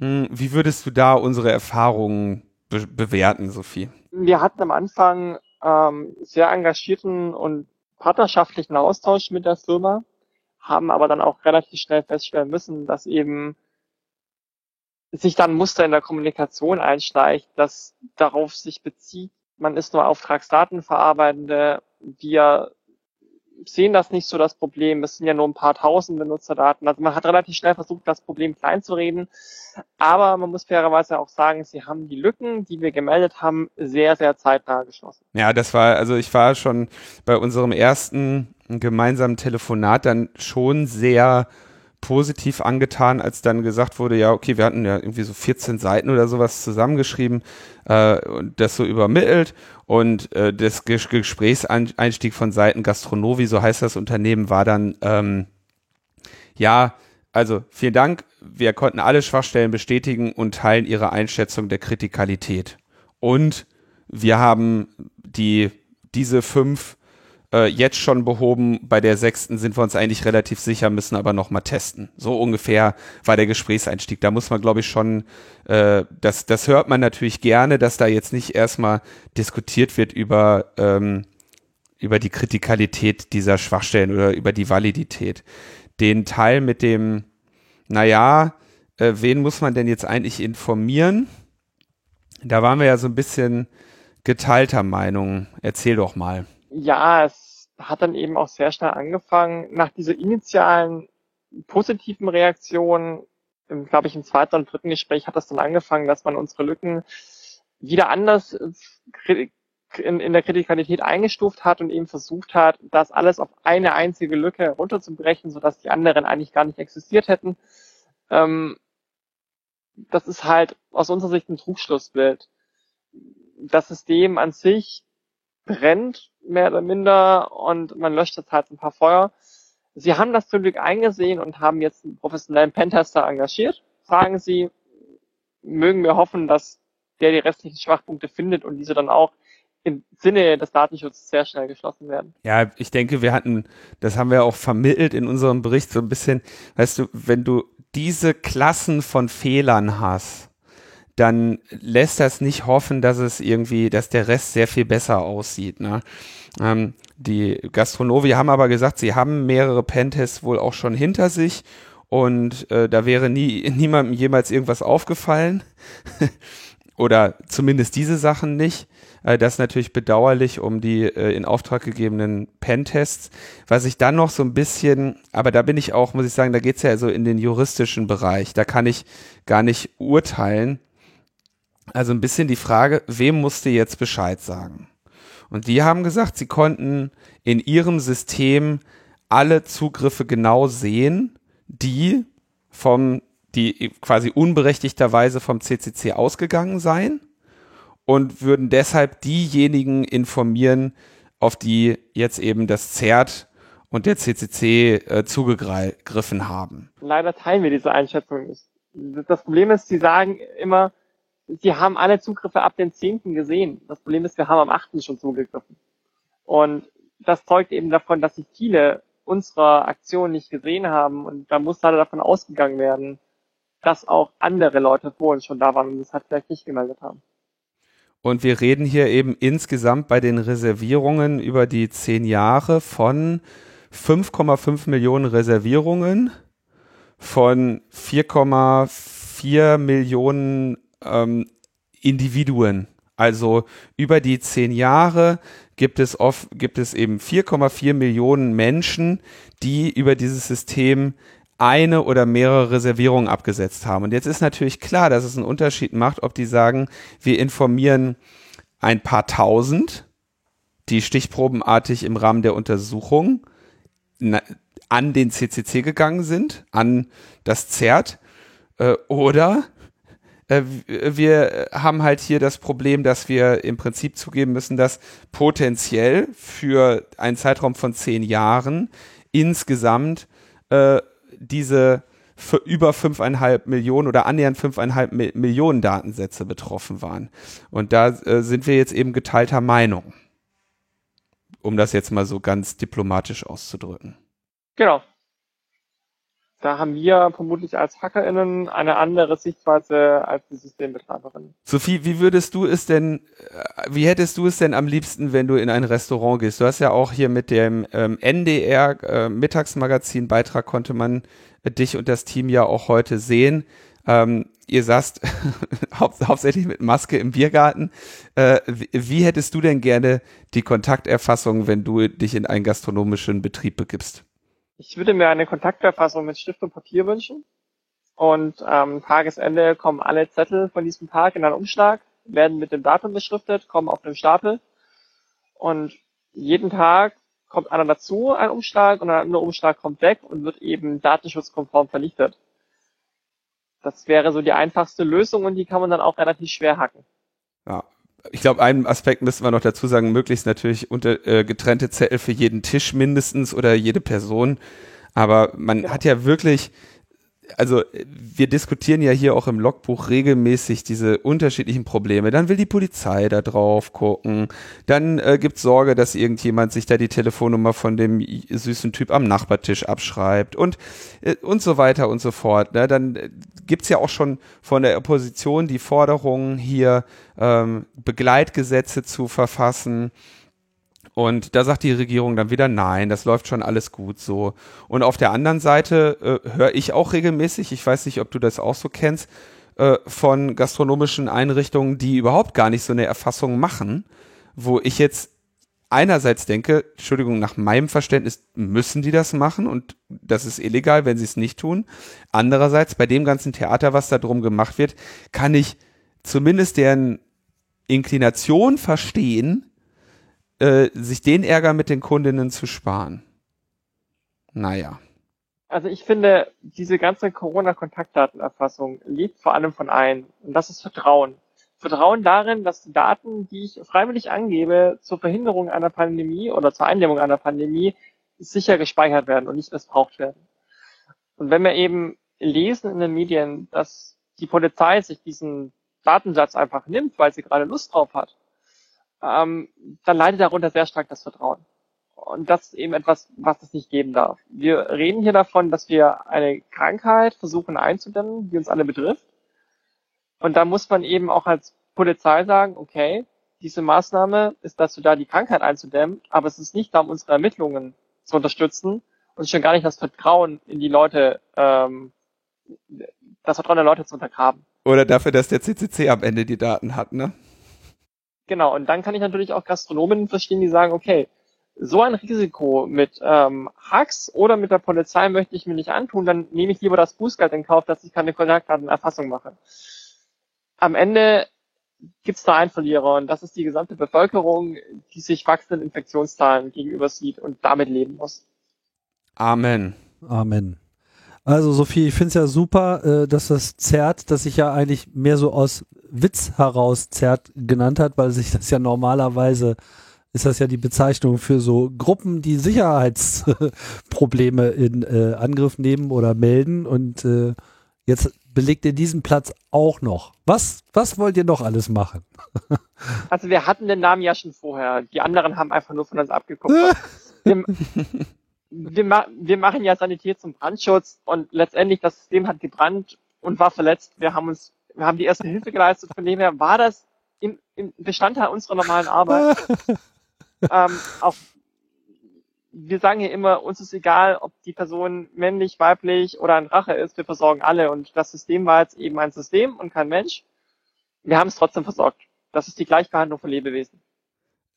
Hm, wie würdest du da unsere Erfahrungen be bewerten, Sophie? Wir hatten am Anfang ähm, sehr engagierten und partnerschaftlichen Austausch mit der Firma, haben aber dann auch relativ schnell feststellen müssen, dass eben sich dann Muster in der Kommunikation einschleicht, das darauf sich bezieht, man ist nur Auftragsdatenverarbeitende, wir sehen das nicht so das Problem, es sind ja nur ein paar tausend Benutzerdaten. Also man hat relativ schnell versucht, das Problem kleinzureden, aber man muss fairerweise auch sagen, sie haben die Lücken, die wir gemeldet haben, sehr, sehr zeitnah geschlossen. Ja, das war, also ich war schon bei unserem ersten gemeinsamen Telefonat dann schon sehr positiv angetan, als dann gesagt wurde, ja, okay, wir hatten ja irgendwie so 14 Seiten oder sowas zusammengeschrieben äh, und das so übermittelt und äh, das Ges Gesprächseinstieg von Seiten Gastronovi, so heißt das Unternehmen, war dann, ähm, ja, also vielen Dank, wir konnten alle Schwachstellen bestätigen und teilen ihre Einschätzung der Kritikalität. Und wir haben die, diese fünf äh, jetzt schon behoben. Bei der sechsten sind wir uns eigentlich relativ sicher, müssen aber noch mal testen. So ungefähr war der Gesprächseinstieg. Da muss man, glaube ich, schon, äh, das, das hört man natürlich gerne, dass da jetzt nicht erstmal diskutiert wird über, ähm, über die Kritikalität dieser Schwachstellen oder über die Validität. Den Teil mit dem, naja, äh, wen muss man denn jetzt eigentlich informieren? Da waren wir ja so ein bisschen geteilter Meinung. Erzähl doch mal. Ja, es hat dann eben auch sehr schnell angefangen, nach dieser initialen positiven Reaktion, glaube ich, im zweiten und dritten Gespräch hat das dann angefangen, dass man unsere Lücken wieder anders äh, in, in der Kritikalität eingestuft hat und eben versucht hat, das alles auf eine einzige Lücke runterzubrechen, sodass die anderen eigentlich gar nicht existiert hätten. Ähm, das ist halt aus unserer Sicht ein Trugschlussbild. Das System an sich brennt, mehr oder minder, und man löscht jetzt halt ein paar Feuer. Sie haben das zum Glück eingesehen und haben jetzt einen professionellen Pentester engagiert. Sagen Sie, mögen wir hoffen, dass der die restlichen Schwachpunkte findet und diese dann auch im Sinne des Datenschutzes sehr schnell geschlossen werden. Ja, ich denke, wir hatten, das haben wir auch vermittelt in unserem Bericht so ein bisschen, weißt du, wenn du diese Klassen von Fehlern hast, dann lässt das nicht hoffen, dass es irgendwie, dass der Rest sehr viel besser aussieht. Ne? Ähm, die Gastronovi haben aber gesagt, sie haben mehrere Pentests wohl auch schon hinter sich und äh, da wäre nie niemandem jemals irgendwas aufgefallen oder zumindest diese Sachen nicht. Äh, das ist natürlich bedauerlich um die äh, in Auftrag gegebenen Pentests. Was ich dann noch so ein bisschen, aber da bin ich auch, muss ich sagen, da geht's ja so in den juristischen Bereich. Da kann ich gar nicht urteilen. Also ein bisschen die Frage, wem musste jetzt Bescheid sagen? Und die haben gesagt, sie konnten in ihrem System alle Zugriffe genau sehen, die vom, die quasi unberechtigterweise vom CCC ausgegangen seien und würden deshalb diejenigen informieren, auf die jetzt eben das ZERT und der CCC äh, zugegriffen haben. Leider teilen wir diese Einschätzung. Das Problem ist, sie sagen immer, sie haben alle Zugriffe ab dem 10. gesehen. Das Problem ist, wir haben am 8. schon zugegriffen. Und das zeugt eben davon, dass sich viele unserer Aktionen nicht gesehen haben. Und da muss leider davon ausgegangen werden, dass auch andere Leute vor uns schon da waren und das halt vielleicht nicht gemeldet haben. Und wir reden hier eben insgesamt bei den Reservierungen über die zehn Jahre von 5,5 Millionen Reservierungen, von 4,4 Millionen ähm, Individuen. Also über die zehn Jahre gibt es oft, gibt es eben 4,4 Millionen Menschen, die über dieses System eine oder mehrere Reservierungen abgesetzt haben. Und jetzt ist natürlich klar, dass es einen Unterschied macht, ob die sagen, wir informieren ein paar tausend, die stichprobenartig im Rahmen der Untersuchung an den CCC gegangen sind, an das ZERT, äh, oder wir haben halt hier das Problem, dass wir im Prinzip zugeben müssen, dass potenziell für einen Zeitraum von zehn Jahren insgesamt äh, diese für über fünfeinhalb Millionen oder annähernd fünfeinhalb Millionen Datensätze betroffen waren. Und da äh, sind wir jetzt eben geteilter Meinung. Um das jetzt mal so ganz diplomatisch auszudrücken. Genau. Da haben wir vermutlich als HackerInnen eine andere Sichtweise als die Systembetreiberinnen. Sophie, wie würdest du es denn, äh, wie hättest du es denn am liebsten, wenn du in ein Restaurant gehst? Du hast ja auch hier mit dem ähm, NDR äh, Mittagsmagazin Beitrag konnte man äh, dich und das Team ja auch heute sehen. Ähm, ihr saßt hau hauptsächlich mit Maske im Biergarten. Äh, wie, wie hättest du denn gerne die Kontakterfassung, wenn du dich in einen gastronomischen Betrieb begibst? Ich würde mir eine Kontakterfassung mit Stift und Papier wünschen. Und am Tagesende kommen alle Zettel von diesem Tag in einen Umschlag, werden mit dem Datum beschriftet, kommen auf den Stapel. Und jeden Tag kommt einer dazu, ein Umschlag, und ein anderer Umschlag kommt weg und wird eben datenschutzkonform vernichtet. Das wäre so die einfachste Lösung und die kann man dann auch relativ schwer hacken. Ja. Ich glaube, einen Aspekt müssen wir noch dazu sagen, möglichst natürlich unter äh, getrennte Zettel für jeden Tisch mindestens oder jede Person. Aber man Ja. hat ja wirklich, also wir diskutieren ja hier auch im Logbuch regelmäßig diese unterschiedlichen Probleme. Dann will die Polizei da drauf gucken. Dann äh, gibt Sorge, dass irgendjemand sich da die Telefonnummer von dem süßen Typ am Nachbartisch abschreibt und, äh, und so weiter und so fort. Ne? Dann äh, gibt's ja auch schon von der Opposition die Forderung, hier ähm, Begleitgesetze zu verfassen. Und da sagt die Regierung dann wieder, nein, das läuft schon alles gut so. Und auf der anderen Seite äh, höre ich auch regelmäßig, ich weiß nicht, ob du das auch so kennst, äh, von gastronomischen Einrichtungen, die überhaupt gar nicht so eine Erfassung machen, wo ich jetzt einerseits denke, Entschuldigung, nach meinem Verständnis müssen die das machen und das ist illegal, wenn sie es nicht tun. Andererseits, bei dem ganzen Theater, was da drum gemacht wird, kann ich zumindest deren Inklination verstehen, äh, sich den Ärger mit den Kundinnen zu sparen. Naja. Also ich finde, diese ganze Corona-Kontaktdatenerfassung lebt vor allem von einem, und das ist Vertrauen. Vertrauen darin, dass die Daten, die ich freiwillig angebe, zur Verhinderung einer Pandemie oder zur Eindämmung einer Pandemie sicher gespeichert werden und nicht missbraucht werden. Und wenn wir eben lesen in den Medien, dass die Polizei sich diesen Datensatz einfach nimmt, weil sie gerade Lust drauf hat, ähm, dann leidet darunter sehr stark das Vertrauen. Und das ist eben etwas, was es nicht geben darf. Wir reden hier davon, dass wir eine Krankheit versuchen einzudämmen, die uns alle betrifft. Und da muss man eben auch als Polizei sagen, okay, diese Maßnahme ist dazu da, die Krankheit einzudämmen, aber es ist nicht da, um unsere Ermittlungen zu unterstützen und schon gar nicht das Vertrauen in die Leute, ähm, das Vertrauen der Leute zu untergraben. Oder dafür, dass der CCC am Ende die Daten hat, ne? Genau, und dann kann ich natürlich auch Gastronomen verstehen, die sagen, okay, so ein Risiko mit ähm, Hacks oder mit der Polizei möchte ich mir nicht antun, dann nehme ich lieber das Bußgeld in Kauf, dass ich keine Kontaktdatenerfassung mache. Am Ende gibt es da einen Verlierer und das ist die gesamte Bevölkerung, die sich wachsenden Infektionszahlen gegenüber sieht und damit leben muss. Amen. Amen. Also Sophie, ich finde es ja super, äh, dass das Zert, das sich ja eigentlich mehr so aus Witz heraus Zert genannt hat, weil sich das ja normalerweise ist das ja die Bezeichnung für so Gruppen, die Sicherheitsprobleme in äh, Angriff nehmen oder melden und äh, jetzt belegt ihr diesen Platz auch noch. Was, was wollt ihr noch alles machen? Also wir hatten den Namen ja schon vorher. Die anderen haben einfach nur von uns wir, wir, ma wir machen ja Sanität zum Brandschutz und letztendlich das System hat gebrannt und war verletzt. Wir haben uns, wir haben die erste Hilfe geleistet. Von dem her war das im, im Bestandteil unserer normalen Arbeit. ähm, auch wir sagen hier immer, uns ist egal, ob die Person männlich, weiblich oder ein Rache ist, wir versorgen alle und das System war jetzt eben ein System und kein Mensch. Wir haben es trotzdem versorgt. Das ist die Gleichbehandlung von Lebewesen.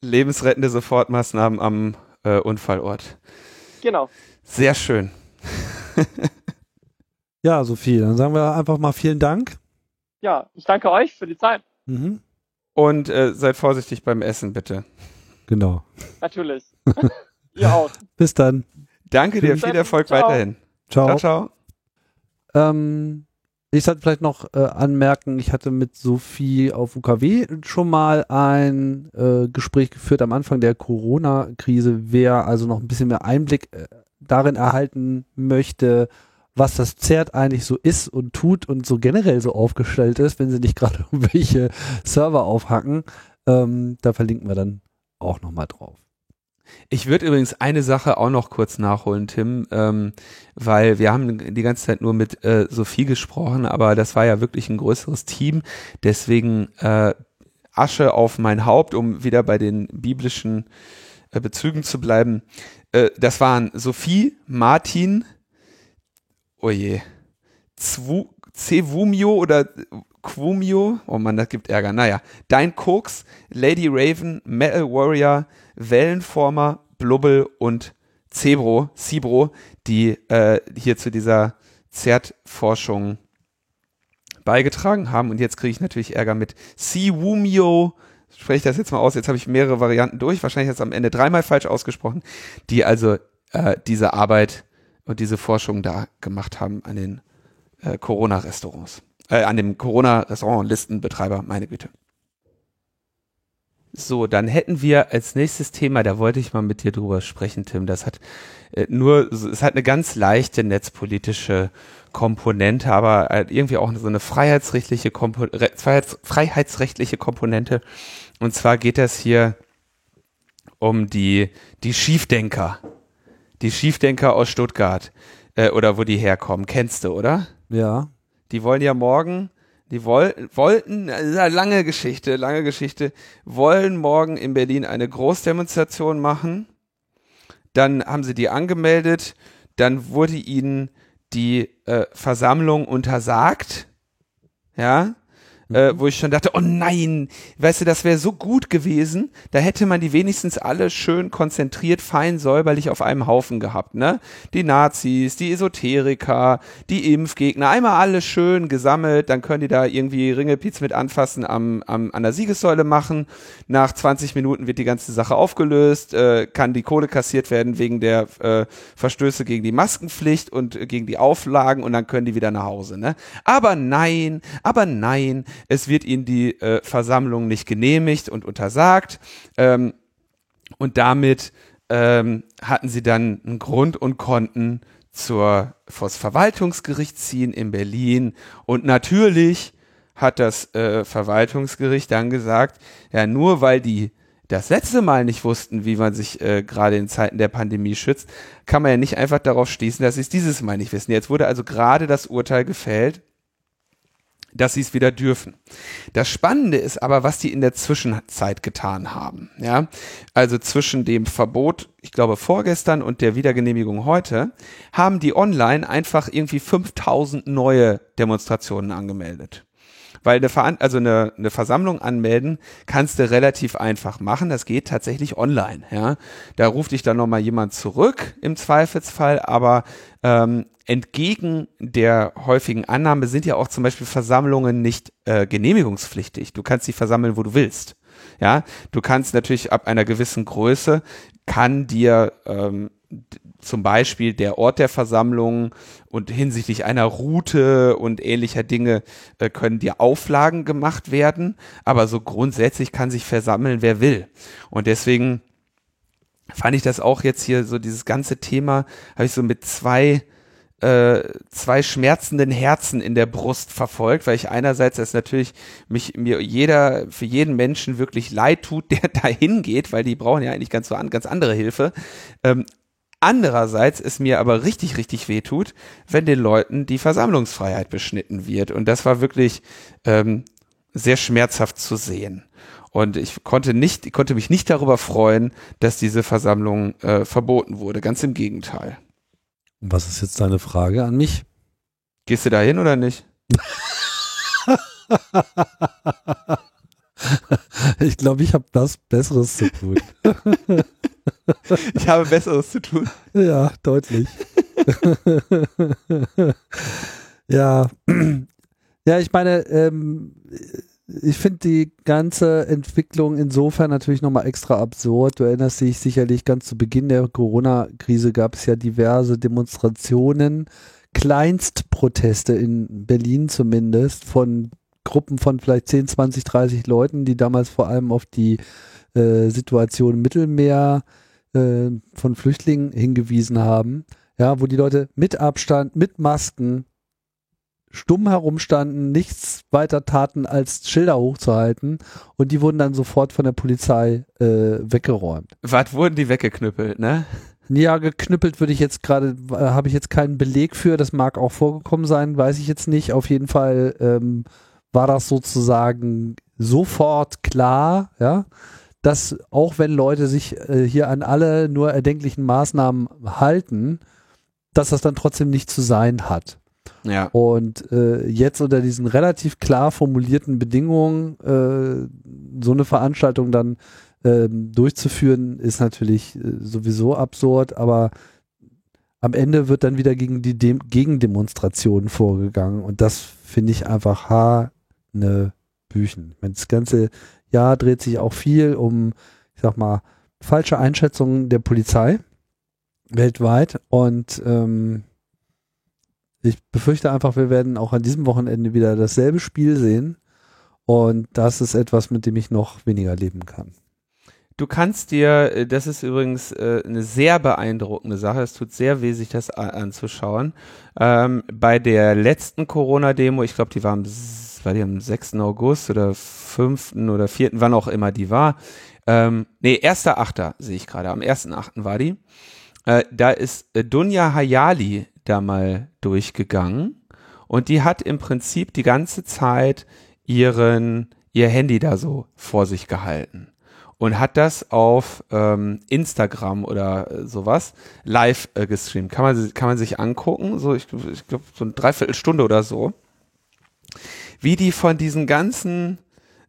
Lebensrettende Sofortmaßnahmen am äh, Unfallort. Genau. Sehr schön. Ja, Sophie, dann sagen wir einfach mal vielen Dank. Ja, ich danke euch für die Zeit. Mhm. Und äh, seid vorsichtig beim Essen, bitte. Genau. Natürlich. Ihr auch. Bis dann. Danke dir, Bis viel dann. Erfolg Ciao. weiterhin. Ciao. Ciao, ciao. Ähm, ich sollte vielleicht noch äh, anmerken, ich hatte mit Sophie auf UKW schon mal ein äh, Gespräch geführt am Anfang der Corona-Krise. Wer also noch ein bisschen mehr Einblick äh, darin erhalten möchte, was das ZERT eigentlich so ist und tut und so generell so aufgestellt ist, wenn sie nicht gerade irgendwelche Server aufhacken, ähm, da verlinken wir dann auch nochmal drauf. Ich würde übrigens eine Sache auch noch kurz nachholen, Tim, ähm, weil wir haben die ganze Zeit nur mit äh, Sophie gesprochen, aber das war ja wirklich ein größeres Team. Deswegen äh, Asche auf mein Haupt, um wieder bei den biblischen äh, Bezügen zu bleiben. Äh, das waren Sophie, Martin, oh je, Zwu, Cevumio oder Quumio, oh Mann, das gibt Ärger. Naja, Dein Koks, Lady Raven, Metal Warrior, Wellenformer, Blubbel und Zebro, Cibro, die äh, hier zu dieser Zertforschung beigetragen haben. Und jetzt kriege ich natürlich Ärger mit Siwumio, spreche ich das jetzt mal aus, jetzt habe ich mehrere Varianten durch, wahrscheinlich jetzt am Ende dreimal falsch ausgesprochen, die also äh, diese Arbeit und diese Forschung da gemacht haben an den äh, Corona-Restaurants, äh, an dem Corona-Restaurant-Listenbetreiber, meine Güte. So, dann hätten wir als nächstes Thema, da wollte ich mal mit dir drüber sprechen, Tim. Das hat äh, nur, es hat eine ganz leichte netzpolitische Komponente, aber äh, irgendwie auch so eine freiheitsrechtliche, Kompo Freiheits freiheitsrechtliche Komponente. Und zwar geht es hier um die, die Schiefdenker. Die Schiefdenker aus Stuttgart. Äh, oder wo die herkommen. Kennst du, oder? Ja. Die wollen ja morgen die woll wollten, äh, lange Geschichte, lange Geschichte, wollen morgen in Berlin eine Großdemonstration machen. Dann haben sie die angemeldet. Dann wurde ihnen die äh, Versammlung untersagt. Ja, äh, wo ich schon dachte, oh nein, weißt du, das wäre so gut gewesen, da hätte man die wenigstens alle schön konzentriert, fein säuberlich auf einem Haufen gehabt, ne? Die Nazis, die Esoteriker, die Impfgegner, einmal alle schön gesammelt, dann können die da irgendwie Ringelpiez mit anfassen am, am, an der Siegessäule machen. Nach 20 Minuten wird die ganze Sache aufgelöst, äh, kann die Kohle kassiert werden wegen der äh, Verstöße gegen die Maskenpflicht und äh, gegen die Auflagen und dann können die wieder nach Hause, ne? Aber nein, aber nein, es wird ihnen die äh, Versammlung nicht genehmigt und untersagt. Ähm, und damit ähm, hatten sie dann einen Grund und konnten zur vors Verwaltungsgericht ziehen in Berlin. Und natürlich hat das äh, Verwaltungsgericht dann gesagt, ja, nur weil die das letzte Mal nicht wussten, wie man sich äh, gerade in Zeiten der Pandemie schützt, kann man ja nicht einfach darauf schließen, dass sie es dieses Mal nicht wissen. Jetzt wurde also gerade das Urteil gefällt dass sie es wieder dürfen. Das Spannende ist aber, was die in der Zwischenzeit getan haben. Ja, also zwischen dem Verbot, ich glaube vorgestern und der Wiedergenehmigung heute, haben die online einfach irgendwie 5000 neue Demonstrationen angemeldet. Weil eine, Ver also eine, eine Versammlung anmelden kannst du relativ einfach machen. Das geht tatsächlich online. Ja, da ruft dich dann nochmal jemand zurück im Zweifelsfall, aber ähm, entgegen der häufigen Annahme sind ja auch zum Beispiel Versammlungen nicht äh, genehmigungspflichtig. Du kannst sie versammeln, wo du willst. Ja, du kannst natürlich ab einer gewissen Größe kann dir ähm, zum Beispiel der Ort der Versammlung und hinsichtlich einer Route und ähnlicher Dinge äh, können dir Auflagen gemacht werden, aber so grundsätzlich kann sich versammeln, wer will. Und deswegen fand ich das auch jetzt hier so dieses ganze Thema habe ich so mit zwei äh, zwei schmerzenden Herzen in der Brust verfolgt, weil ich einerseits es natürlich mich mir jeder für jeden Menschen wirklich leid tut, der dahin geht, weil die brauchen ja eigentlich ganz so an, ganz andere Hilfe. Ähm, Andererseits ist mir aber richtig, richtig weh tut, wenn den Leuten die Versammlungsfreiheit beschnitten wird. Und das war wirklich ähm, sehr schmerzhaft zu sehen. Und ich konnte nicht, ich konnte mich nicht darüber freuen, dass diese Versammlung äh, verboten wurde. Ganz im Gegenteil. Was ist jetzt deine Frage an mich? Gehst du da hin oder nicht? ich glaube, ich habe das Besseres zu tun. ich habe Besseres zu tun. Ja, deutlich. ja. Ja, ich meine, ähm, ich finde die ganze Entwicklung insofern natürlich nochmal extra absurd. Du erinnerst dich sicherlich ganz zu Beginn der Corona-Krise gab es ja diverse Demonstrationen, Kleinstproteste in Berlin zumindest von Gruppen von vielleicht 10, 20, 30 Leuten, die damals vor allem auf die äh, Situation im Mittelmeer äh, von Flüchtlingen hingewiesen haben. Ja, wo die Leute mit Abstand, mit Masken stumm herumstanden, nichts weiter taten, als Schilder hochzuhalten und die wurden dann sofort von der Polizei äh, weggeräumt. Was wurden die weggeknüppelt, ne? Ja, geknüppelt würde ich jetzt gerade, äh, habe ich jetzt keinen Beleg für, das mag auch vorgekommen sein, weiß ich jetzt nicht. Auf jeden Fall ähm, war das sozusagen sofort klar, ja, dass auch wenn Leute sich äh, hier an alle nur erdenklichen Maßnahmen halten, dass das dann trotzdem nicht zu sein hat. Ja. Und äh, jetzt unter diesen relativ klar formulierten Bedingungen äh, so eine Veranstaltung dann äh, durchzuführen, ist natürlich äh, sowieso absurd, aber am Ende wird dann wieder gegen die Dem Gegendemonstrationen vorgegangen und das finde ich einfach ha ne Büchen. Das ganze ja, dreht sich auch viel um, ich sag mal, falsche Einschätzungen der Polizei weltweit und ähm, ich befürchte einfach, wir werden auch an diesem Wochenende wieder dasselbe Spiel sehen und das ist etwas, mit dem ich noch weniger leben kann. Du kannst dir, äh, das ist übrigens äh, eine sehr beeindruckende Sache, es tut sehr weh, sich das anzuschauen. Ähm, bei der letzten Corona-Demo, ich glaube, die war am, war die am 6. August oder 5. oder 4., wann auch immer die war. Ähm, nee, 1.8. sehe ich gerade, am 1.8. war die. Äh, da ist äh, Dunja Hayali da mal durchgegangen und die hat im Prinzip die ganze Zeit ihren, ihr Handy da so vor sich gehalten und hat das auf ähm, Instagram oder äh, sowas live äh, gestreamt. Kann man, kann man sich angucken, so ich, ich glaube so eine Dreiviertelstunde oder so, wie die von diesen ganzen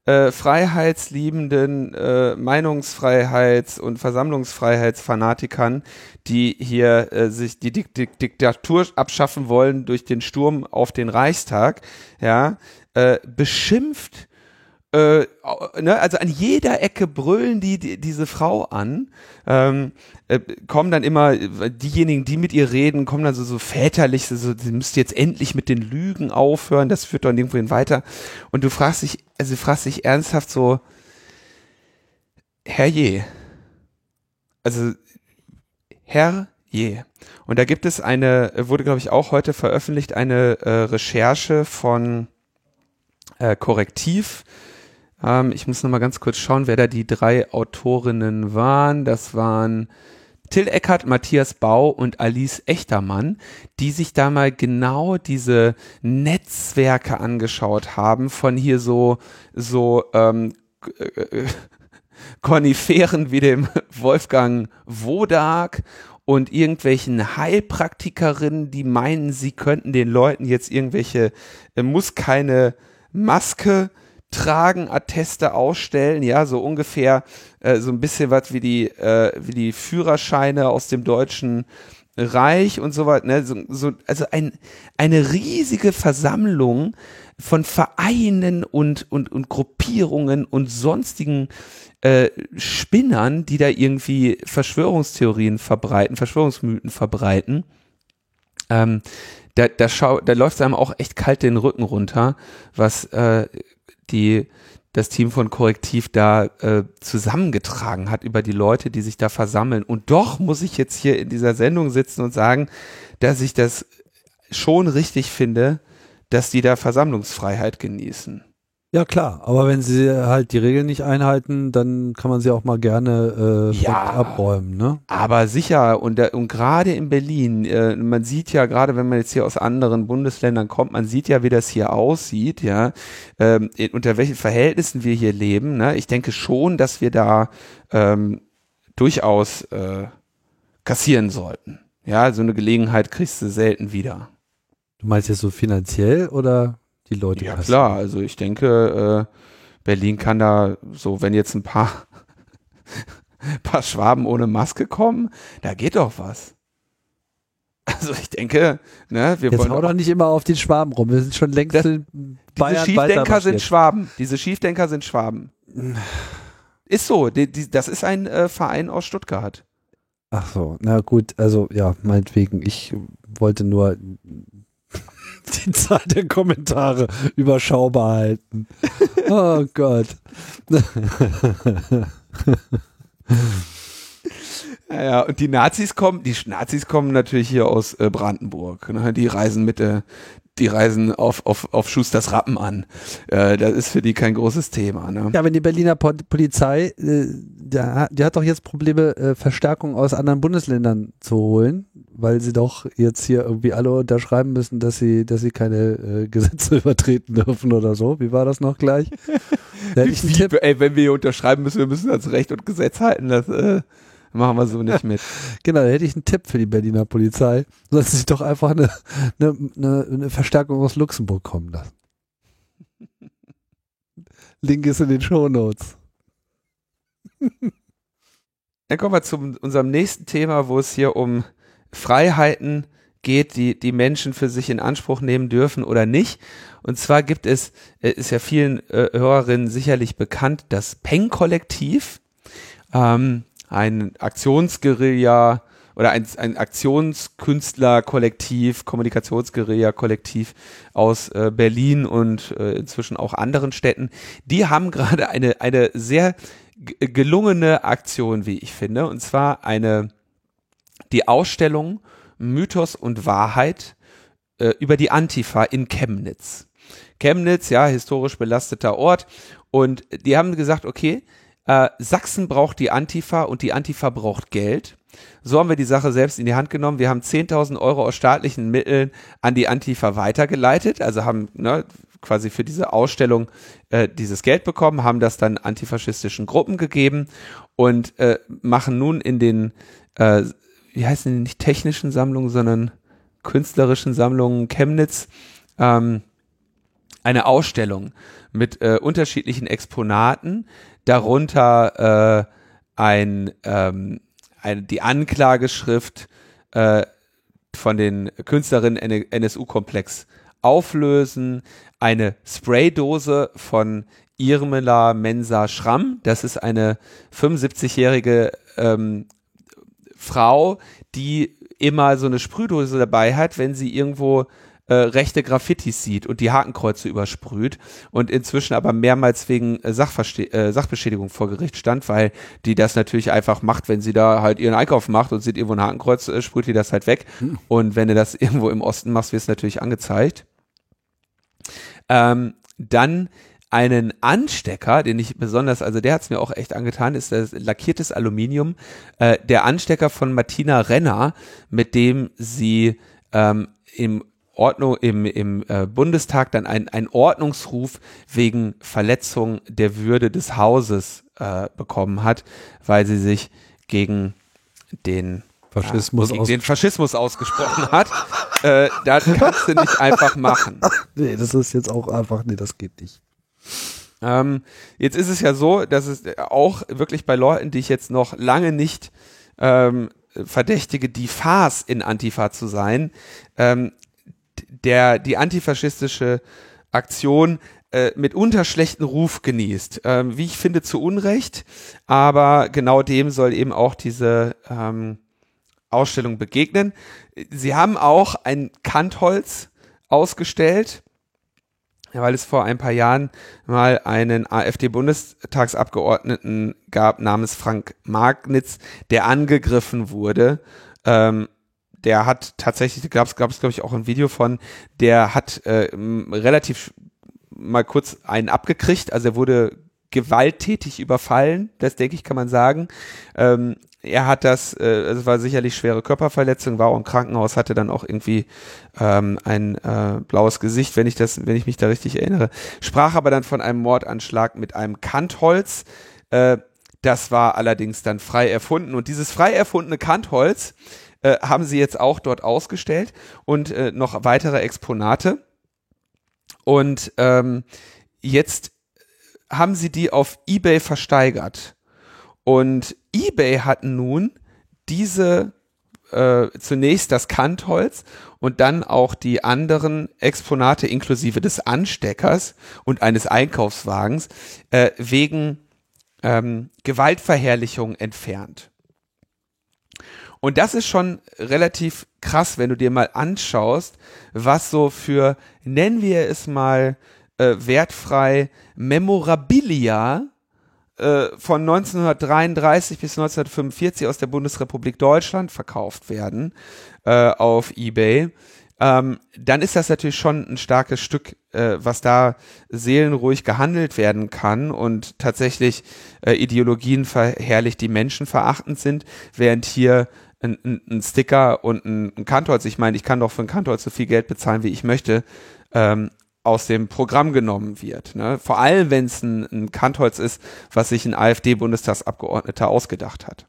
äh, freiheitsliebenden äh, Meinungsfreiheits- und Versammlungsfreiheitsfanatikern, die hier äh, sich die Dik Dik Diktatur abschaffen wollen durch den Sturm auf den Reichstag, ja, äh, beschimpft äh, ne, also an jeder Ecke brüllen die, die diese Frau an, ähm, äh, kommen dann immer, diejenigen, die mit ihr reden, kommen dann so, so väterlich, so, sie müsst jetzt endlich mit den Lügen aufhören, das führt dann irgendwohin weiter. Und du fragst dich, also fragst dich ernsthaft so, Herrje, also Herrje. Und da gibt es eine, wurde glaube ich auch heute veröffentlicht, eine äh, Recherche von äh, Korrektiv, ähm, ich muss noch mal ganz kurz schauen, wer da die drei Autorinnen waren. Das waren Till Eckert, Matthias Bau und Alice Echtermann, die sich da mal genau diese Netzwerke angeschaut haben von hier so so ähm, äh, Koniferen wie dem Wolfgang Wodak und irgendwelchen Heilpraktikerinnen, die meinen, sie könnten den Leuten jetzt irgendwelche, äh, muss keine Maske tragen, Atteste ausstellen, ja, so ungefähr äh, so ein bisschen was wie die, äh, wie die Führerscheine aus dem deutschen Reich und so weiter, ne? so, so, also ein, eine riesige Versammlung von Vereinen und, und, und Gruppierungen und sonstigen äh, Spinnern, die da irgendwie Verschwörungstheorien verbreiten, Verschwörungsmythen verbreiten. Ähm, da, da, schau, da läuft einem auch echt kalt den Rücken runter, was äh, die das Team von Korrektiv da äh, zusammengetragen hat über die Leute, die sich da versammeln. Und doch muss ich jetzt hier in dieser Sendung sitzen und sagen, dass ich das schon richtig finde, dass die da Versammlungsfreiheit genießen. Ja klar, aber wenn sie halt die Regeln nicht einhalten, dann kann man sie auch mal gerne äh, ja, abräumen, ne? Aber sicher und, und gerade in Berlin, äh, man sieht ja gerade, wenn man jetzt hier aus anderen Bundesländern kommt, man sieht ja, wie das hier aussieht, ja, ähm, unter welchen Verhältnissen wir hier leben. Ne? Ich denke schon, dass wir da ähm, durchaus äh, kassieren sollten. Ja, so eine Gelegenheit kriegst du selten wieder. Du meinst jetzt so finanziell oder? Die Leute Ja, passen. klar. Also ich denke, äh, Berlin kann da so, wenn jetzt ein paar, paar Schwaben ohne Maske kommen, da geht doch was. Also ich denke, ne, wir Jetzt wollen hau doch nicht immer auf den Schwaben rum. Wir sind schon längst das, in Bayern Diese Schiefdenker sind Schwaben. Diese Schiefdenker sind Schwaben. Ist so. Die, die, das ist ein äh, Verein aus Stuttgart. Ach so, na gut, also ja, meinetwegen. Ich wollte nur die Zahl der Kommentare überschaubar halten. Oh Gott. Ja, und die Nazis kommen, die Nazis kommen natürlich hier aus äh, Brandenburg. Ne? Die reisen mit der, die reisen auf, auf, auf Schusters Rappen an. Äh, das ist für die kein großes Thema. Ne? Ja, wenn die Berliner Polizei, äh, die, die hat doch jetzt Probleme, äh, Verstärkung aus anderen Bundesländern zu holen, weil sie doch jetzt hier irgendwie alle unterschreiben müssen, dass sie, dass sie keine äh, Gesetze übertreten dürfen oder so. Wie war das noch gleich? Da ich Wie. Ey, wenn wir hier unterschreiben müssen, wir müssen das Recht und Gesetz halten. Das, äh machen wir so nicht mit. genau, da hätte ich einen Tipp für die Berliner Polizei. Sollen sie sich doch einfach eine, eine, eine, eine Verstärkung aus Luxemburg kommen lassen. Link ist in den Show Notes. Dann kommen wir zu unserem nächsten Thema, wo es hier um Freiheiten geht, die die Menschen für sich in Anspruch nehmen dürfen oder nicht. Und zwar gibt es, äh, ist ja vielen äh, Hörerinnen sicherlich bekannt, das Peng-Kollektiv, ähm, ein Aktionsguerilla oder ein, ein Aktionskünstler-Kollektiv, Kommunikationsguerilla-Kollektiv aus äh, Berlin und äh, inzwischen auch anderen Städten. Die haben gerade eine, eine sehr gelungene Aktion, wie ich finde, und zwar eine, die Ausstellung Mythos und Wahrheit äh, über die Antifa in Chemnitz. Chemnitz, ja, historisch belasteter Ort. Und die haben gesagt, okay, äh, Sachsen braucht die Antifa und die Antifa braucht Geld. So haben wir die Sache selbst in die Hand genommen. Wir haben 10.000 Euro aus staatlichen Mitteln an die Antifa weitergeleitet, also haben ne, quasi für diese Ausstellung äh, dieses Geld bekommen, haben das dann antifaschistischen Gruppen gegeben und äh, machen nun in den, äh, wie heißen die, nicht technischen Sammlungen, sondern künstlerischen Sammlungen Chemnitz ähm, eine Ausstellung mit äh, unterschiedlichen Exponaten, darunter äh, ein ähm, eine, die Anklageschrift äh, von den Künstlerinnen NSU-Komplex auflösen, eine Spraydose von Irmela Mensa Schramm, das ist eine 75-jährige ähm, Frau, die immer so eine Sprühdose dabei hat, wenn sie irgendwo äh, rechte Graffitis sieht und die Hakenkreuze übersprüht und inzwischen aber mehrmals wegen äh, Sachverste äh, Sachbeschädigung vor Gericht stand, weil die das natürlich einfach macht, wenn sie da halt ihren Einkauf macht und sieht irgendwo ein Hakenkreuz, äh, sprüht die das halt weg. Hm. Und wenn du das irgendwo im Osten machst, wird es natürlich angezeigt. Ähm, dann einen Anstecker, den ich besonders, also der hat es mir auch echt angetan, ist das lackiertes Aluminium. Äh, der Anstecker von Martina Renner, mit dem sie ähm, im Ordnung im, im äh, Bundestag dann ein, ein Ordnungsruf wegen Verletzung der Würde des Hauses äh, bekommen hat, weil sie sich gegen den Faschismus, ja, den Faschismus ausgesprochen hat. äh, das kannst du nicht einfach machen. nee, das ist jetzt auch einfach, nee, das geht nicht. Ähm, jetzt ist es ja so, dass es auch wirklich bei Leuten, die ich jetzt noch lange nicht ähm, verdächtige, die Farce in Antifa zu sein, ähm, der die antifaschistische Aktion äh, mitunter schlechten Ruf genießt. Ähm, wie ich finde, zu Unrecht, aber genau dem soll eben auch diese ähm, Ausstellung begegnen. Sie haben auch ein Kantholz ausgestellt, weil es vor ein paar Jahren mal einen AfD-Bundestagsabgeordneten gab namens Frank Magnitz, der angegriffen wurde. Ähm, der hat tatsächlich, gab es, glaube ich, auch ein Video von, der hat äh, relativ mal kurz einen abgekriegt, also er wurde gewalttätig überfallen, das denke ich, kann man sagen. Ähm, er hat das, äh, es war sicherlich schwere Körperverletzung, war auch im Krankenhaus, hatte dann auch irgendwie ähm, ein äh, blaues Gesicht, wenn ich das, wenn ich mich da richtig erinnere. Sprach aber dann von einem Mordanschlag mit einem Kantholz. Äh, das war allerdings dann frei erfunden und dieses frei erfundene Kantholz äh, haben sie jetzt auch dort ausgestellt und äh, noch weitere Exponate. Und ähm, jetzt haben sie die auf eBay versteigert. Und eBay hat nun diese äh, zunächst das Kantholz und dann auch die anderen Exponate inklusive des Ansteckers und eines Einkaufswagens äh, wegen ähm, Gewaltverherrlichung entfernt. Und das ist schon relativ krass, wenn du dir mal anschaust, was so für, nennen wir es mal, äh, wertfrei Memorabilia äh, von 1933 bis 1945 aus der Bundesrepublik Deutschland verkauft werden äh, auf eBay. Ähm, dann ist das natürlich schon ein starkes Stück, äh, was da seelenruhig gehandelt werden kann und tatsächlich äh, Ideologien verherrlicht, die menschenverachtend sind, während hier ein, ein, ein Sticker und ein, ein Kantholz, ich meine, ich kann doch für ein Kantholz so viel Geld bezahlen, wie ich möchte, ähm, aus dem Programm genommen wird. Ne? Vor allem, wenn es ein, ein Kantholz ist, was sich ein AfD-Bundestagsabgeordneter ausgedacht hat.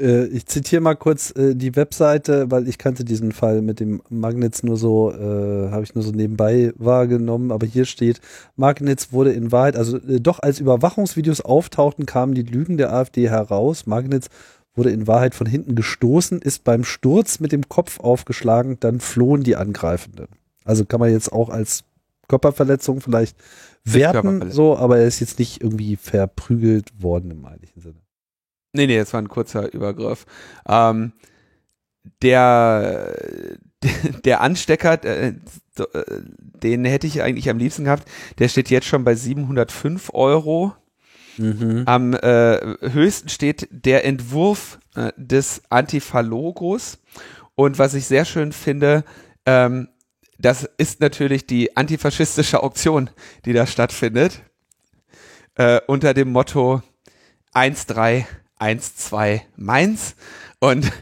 Äh, ich zitiere mal kurz äh, die Webseite, weil ich kannte diesen Fall mit dem Magnets nur so, äh, habe ich nur so nebenbei wahrgenommen, aber hier steht, Magnets wurde in Wahrheit, also äh, doch als Überwachungsvideos auftauchten, kamen die Lügen der AfD heraus. Magnets wurde in Wahrheit von hinten gestoßen, ist beim Sturz mit dem Kopf aufgeschlagen, dann flohen die Angreifenden. Also kann man jetzt auch als Körperverletzung vielleicht werten, so, aber er ist jetzt nicht irgendwie verprügelt worden im eigentlichen Sinne. Nee, nee, das war ein kurzer Übergriff. Ähm, der, der Anstecker, äh, den hätte ich eigentlich am liebsten gehabt. Der steht jetzt schon bei 705 Euro. Mhm. Am äh, höchsten steht der Entwurf äh, des Antifa-Logos. Und was ich sehr schön finde, ähm, das ist natürlich die antifaschistische Auktion, die da stattfindet. Äh, unter dem Motto 1312 Mainz. Und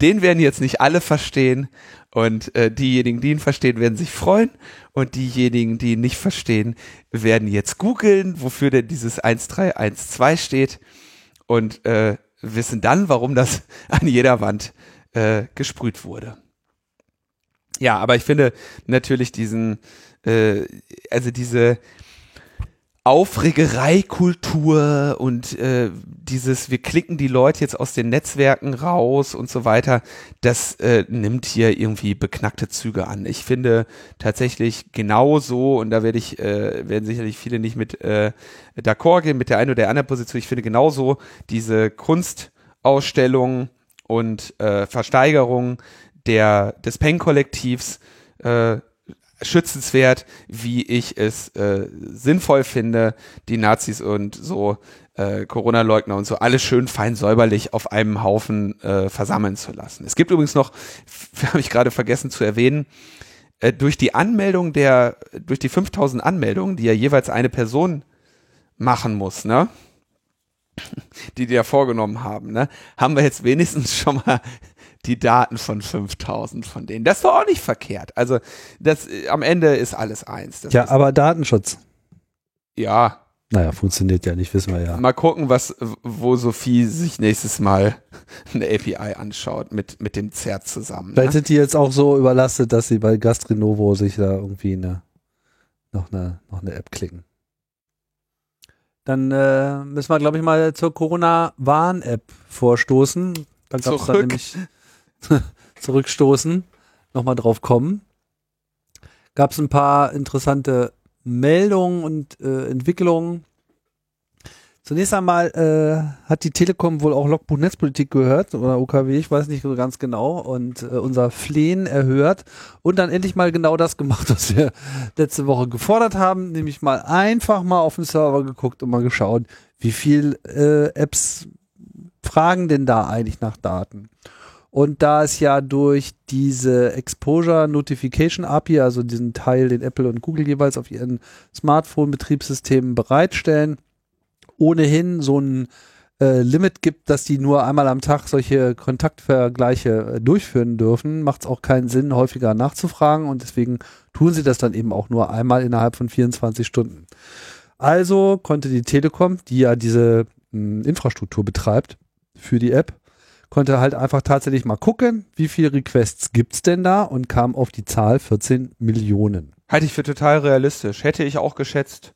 den werden jetzt nicht alle verstehen. Und äh, diejenigen, die ihn verstehen, werden sich freuen. Und diejenigen, die ihn nicht verstehen, werden jetzt googeln, wofür denn dieses 1312 steht. Und äh, wissen dann, warum das an jeder Wand äh, gesprüht wurde. Ja, aber ich finde natürlich diesen, äh, also diese Aufregereikultur und äh, dieses, wir klicken die Leute jetzt aus den Netzwerken raus und so weiter, das äh, nimmt hier irgendwie beknackte Züge an. Ich finde tatsächlich genauso, und da werde ich, äh, werden sicherlich viele nicht mit äh, d'accord gehen, mit der einen oder der anderen Position, ich finde genauso diese Kunstausstellung und äh, Versteigerung der, des Peng-Kollektivs äh, schützenswert, wie ich es äh, sinnvoll finde, die Nazis und so äh, Corona-Leugner und so alles schön fein säuberlich auf einem Haufen äh, versammeln zu lassen. Es gibt übrigens noch, habe ich gerade vergessen zu erwähnen, äh, durch die Anmeldung der, durch die 5000 Anmeldungen, die ja jeweils eine Person machen muss, ne? die die ja vorgenommen haben, ne? haben wir jetzt wenigstens schon mal die Daten von 5000 von denen. Das war auch nicht verkehrt. Also das am Ende ist alles eins. Das ja, aber Datenschutz. Ja. Naja, funktioniert ja nicht, wissen wir ja. Mal gucken, was, wo Sophie sich nächstes Mal eine API anschaut mit, mit dem ZERT zusammen. Vielleicht ne? sind die jetzt auch so überlastet, dass sie bei Gastrinovo sich da irgendwie eine, noch eine, noch eine App klicken. Dann äh, müssen wir, glaube ich, mal zur Corona-Warn-App vorstoßen. Dann gab es da nämlich zurückstoßen, nochmal drauf kommen. Gab es ein paar interessante Meldungen und äh, Entwicklungen. Zunächst einmal äh, hat die Telekom wohl auch Logbuch Netzpolitik gehört oder OKW, ich weiß nicht so ganz genau, und äh, unser Flehen erhört und dann endlich mal genau das gemacht, was wir letzte Woche gefordert haben, nämlich mal einfach mal auf den Server geguckt und mal geschaut, wie viel äh, Apps fragen denn da eigentlich nach Daten. Und da es ja durch diese Exposure Notification API, also diesen Teil, den Apple und Google jeweils auf ihren Smartphone-Betriebssystemen bereitstellen, ohnehin so ein äh, Limit gibt, dass die nur einmal am Tag solche Kontaktvergleiche äh, durchführen dürfen, macht es auch keinen Sinn, häufiger nachzufragen und deswegen tun sie das dann eben auch nur einmal innerhalb von 24 Stunden. Also konnte die Telekom, die ja diese mh, hm, Infrastruktur betreibt für die App, konnte halt einfach tatsächlich mal gucken, wie viele Requests gibt's denn da und kam auf die Zahl 14 Millionen. Halte ich für total realistisch. Hätte ich auch geschätzt.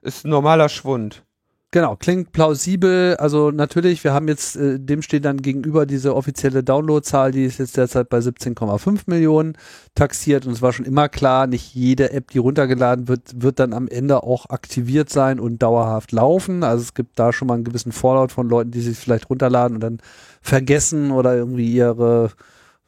Ist ein normaler Schwund. Genau, klingt plausibel. Also natürlich, wir haben jetzt, äh, dem steht dann gegenüber diese offizielle Downloadzahl, die ist jetzt derzeit bei 17,5 Millionen taxiert. Und es war schon immer klar, nicht jede App, die runtergeladen wird, wird dann am Ende auch aktiviert sein und dauerhaft laufen. Also es gibt da schon mal einen gewissen Fallout von Leuten, die sich vielleicht runterladen und dann vergessen oder irgendwie ihre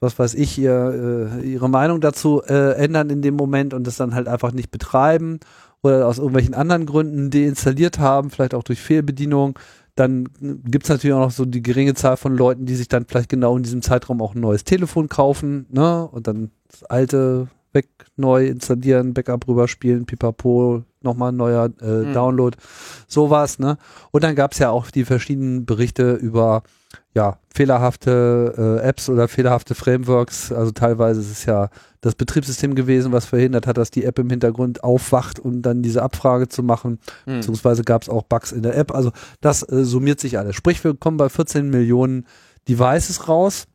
was weiß ich, ihr, äh, ihre Meinung dazu äh, ändern in dem Moment und das dann halt einfach nicht betreiben oder aus irgendwelchen anderen Gründen deinstalliert haben, vielleicht auch durch Fehlbedienung, dann gibt es natürlich auch noch so die geringe Zahl von Leuten, die sich dann vielleicht genau in diesem Zeitraum auch ein neues Telefon kaufen, ne? Und dann das alte weg, neu installieren, Backup rüberspielen, pipapo, nochmal ein neuer äh, mhm. Download, sowas, ne? Und dann gab es ja auch die verschiedenen Berichte über ja, fehlerhafte äh, Apps oder fehlerhafte Frameworks. Also teilweise ist es ja das Betriebssystem gewesen, was verhindert hat, dass die App im Hintergrund aufwacht, um dann diese Abfrage zu machen. Mhm. Beziehungsweise gab es auch Bugs in der App. Also das äh, summiert sich alles. Sprich, wir kommen bei 14 Millionen Devices raus.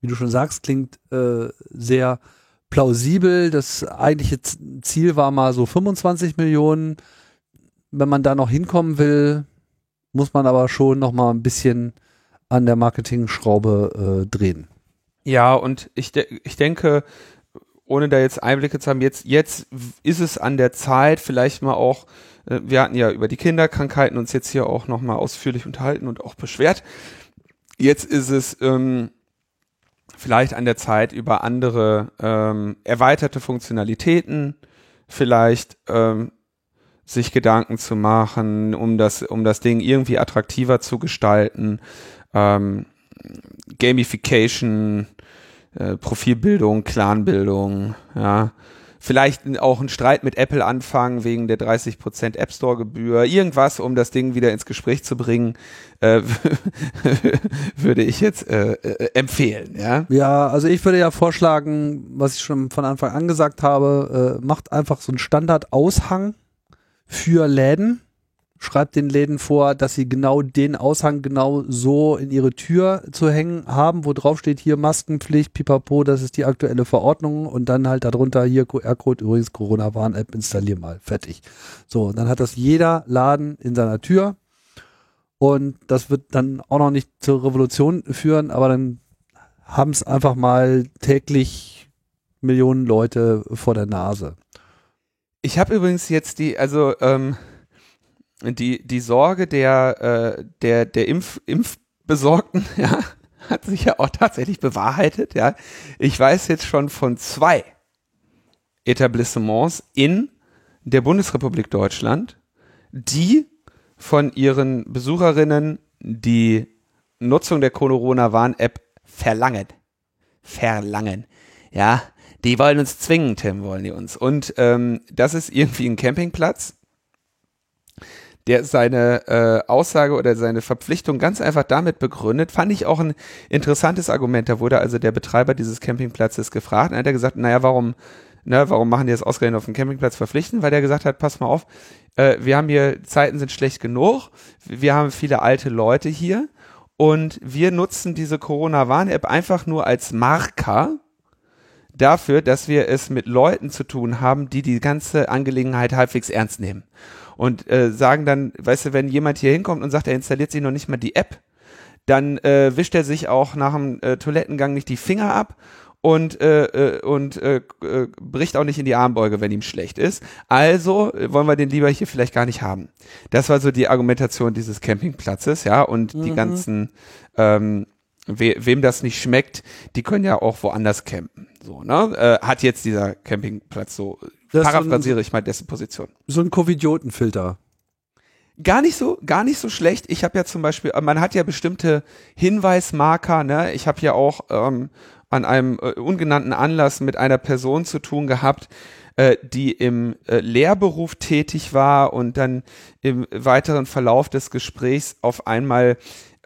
Wie du schon sagst, klingt äh, sehr plausibel. Das eigentliche Ziel war mal so 25 Millionen. Wenn man da noch hinkommen will, muss man aber schon noch mal ein bisschen an der Marketing-Schraube äh, drehen. Ja, und ich, de ich denke, ohne da jetzt Einblicke zu haben, jetzt, jetzt ist es an der Zeit, vielleicht mal auch, äh, wir hatten ja über die Kinderkrankheiten uns jetzt hier auch nochmal ausführlich unterhalten und auch beschwert. Jetzt ist es ähm, vielleicht an der Zeit, über andere ähm, erweiterte Funktionalitäten vielleicht ähm, sich Gedanken zu machen, um das, um das Ding irgendwie attraktiver zu gestalten. Ähm, Gamification, äh, Profilbildung, Clanbildung, ja. Vielleicht auch einen Streit mit Apple anfangen wegen der 30% App Store Gebühr, irgendwas, um das Ding wieder ins Gespräch zu bringen, äh, würde ich jetzt äh, äh, empfehlen, ja. Ja, also ich würde ja vorschlagen, was ich schon von Anfang an gesagt habe, äh, macht einfach so einen Standard-Aushang für Läden. Schreibt den Läden vor, dass sie genau den Aushang genau so in ihre Tür zu hängen haben, wo drauf steht hier Maskenpflicht, pipapo, das ist die aktuelle Verordnung und dann halt darunter hier QR-Code, übrigens Corona-Warn-App, installier mal, fertig. So, dann hat das jeder Laden in seiner Tür und das wird dann auch noch nicht zur Revolution führen, aber dann haben es einfach mal täglich Millionen Leute vor der Nase. Ich habe übrigens jetzt die, also ähm, die, die Sorge der, äh, der, der Impf, Impfbesorgten, ja, hat sich ja auch tatsächlich bewahrheitet, ja. Ich weiß jetzt schon von zwei Etablissements in der Bundesrepublik Deutschland, die von ihren Besucherinnen die Nutzung der Corona-Warn-App verlangen. Verlangen. Ja, die wollen uns zwingen, Tim, wollen die uns. Und ähm, das ist irgendwie ein Campingplatz, der seine äh, Aussage oder seine Verpflichtung ganz einfach damit begründet, fand ich auch ein interessantes Argument. Da wurde also der Betreiber dieses Campingplatzes gefragt und hat er gesagt, naja, warum, ne, warum machen die das ausgerechnet auf dem Campingplatz verpflichten? Weil der gesagt hat, pass mal auf, äh, wir haben hier, Zeiten sind schlecht genug, wir haben viele alte Leute hier und wir nutzen diese Corona-Warn-App einfach nur als Marker, dafür, dass wir es mit Leuten zu tun haben, die die ganze Angelegenheit halbwegs ernst nehmen. Und äh, sagen dann, weißt du, wenn jemand hier hinkommt und sagt, er installiert sich noch nicht mal die App, dann äh, wischt er sich auch nach dem äh, Toilettengang nicht die Finger ab und, äh, äh, und äh, äh, bricht auch nicht in die Armbeuge, wenn ihm schlecht ist. Also äh, wollen wir den lieber hier vielleicht gar nicht haben. Das war so die Argumentation dieses Campingplatzes, ja, und mhm. die ganzen ähm, we wem das nicht schmeckt, die können ja auch woanders campen. So, ne? Äh, hat jetzt dieser Campingplatz so, paraphrasiere so ich mal dessen Position. So ein Covidiotenfilter. Gar nicht so, gar nicht so schlecht. Ich habe ja zum Beispiel, man hat ja bestimmte Hinweismarker, ne? Ich habe ja auch ähm, an einem äh, ungenannten Anlass mit einer Person zu tun gehabt, äh, die im äh, Lehrberuf tätig war und dann im weiteren Verlauf des Gesprächs auf einmal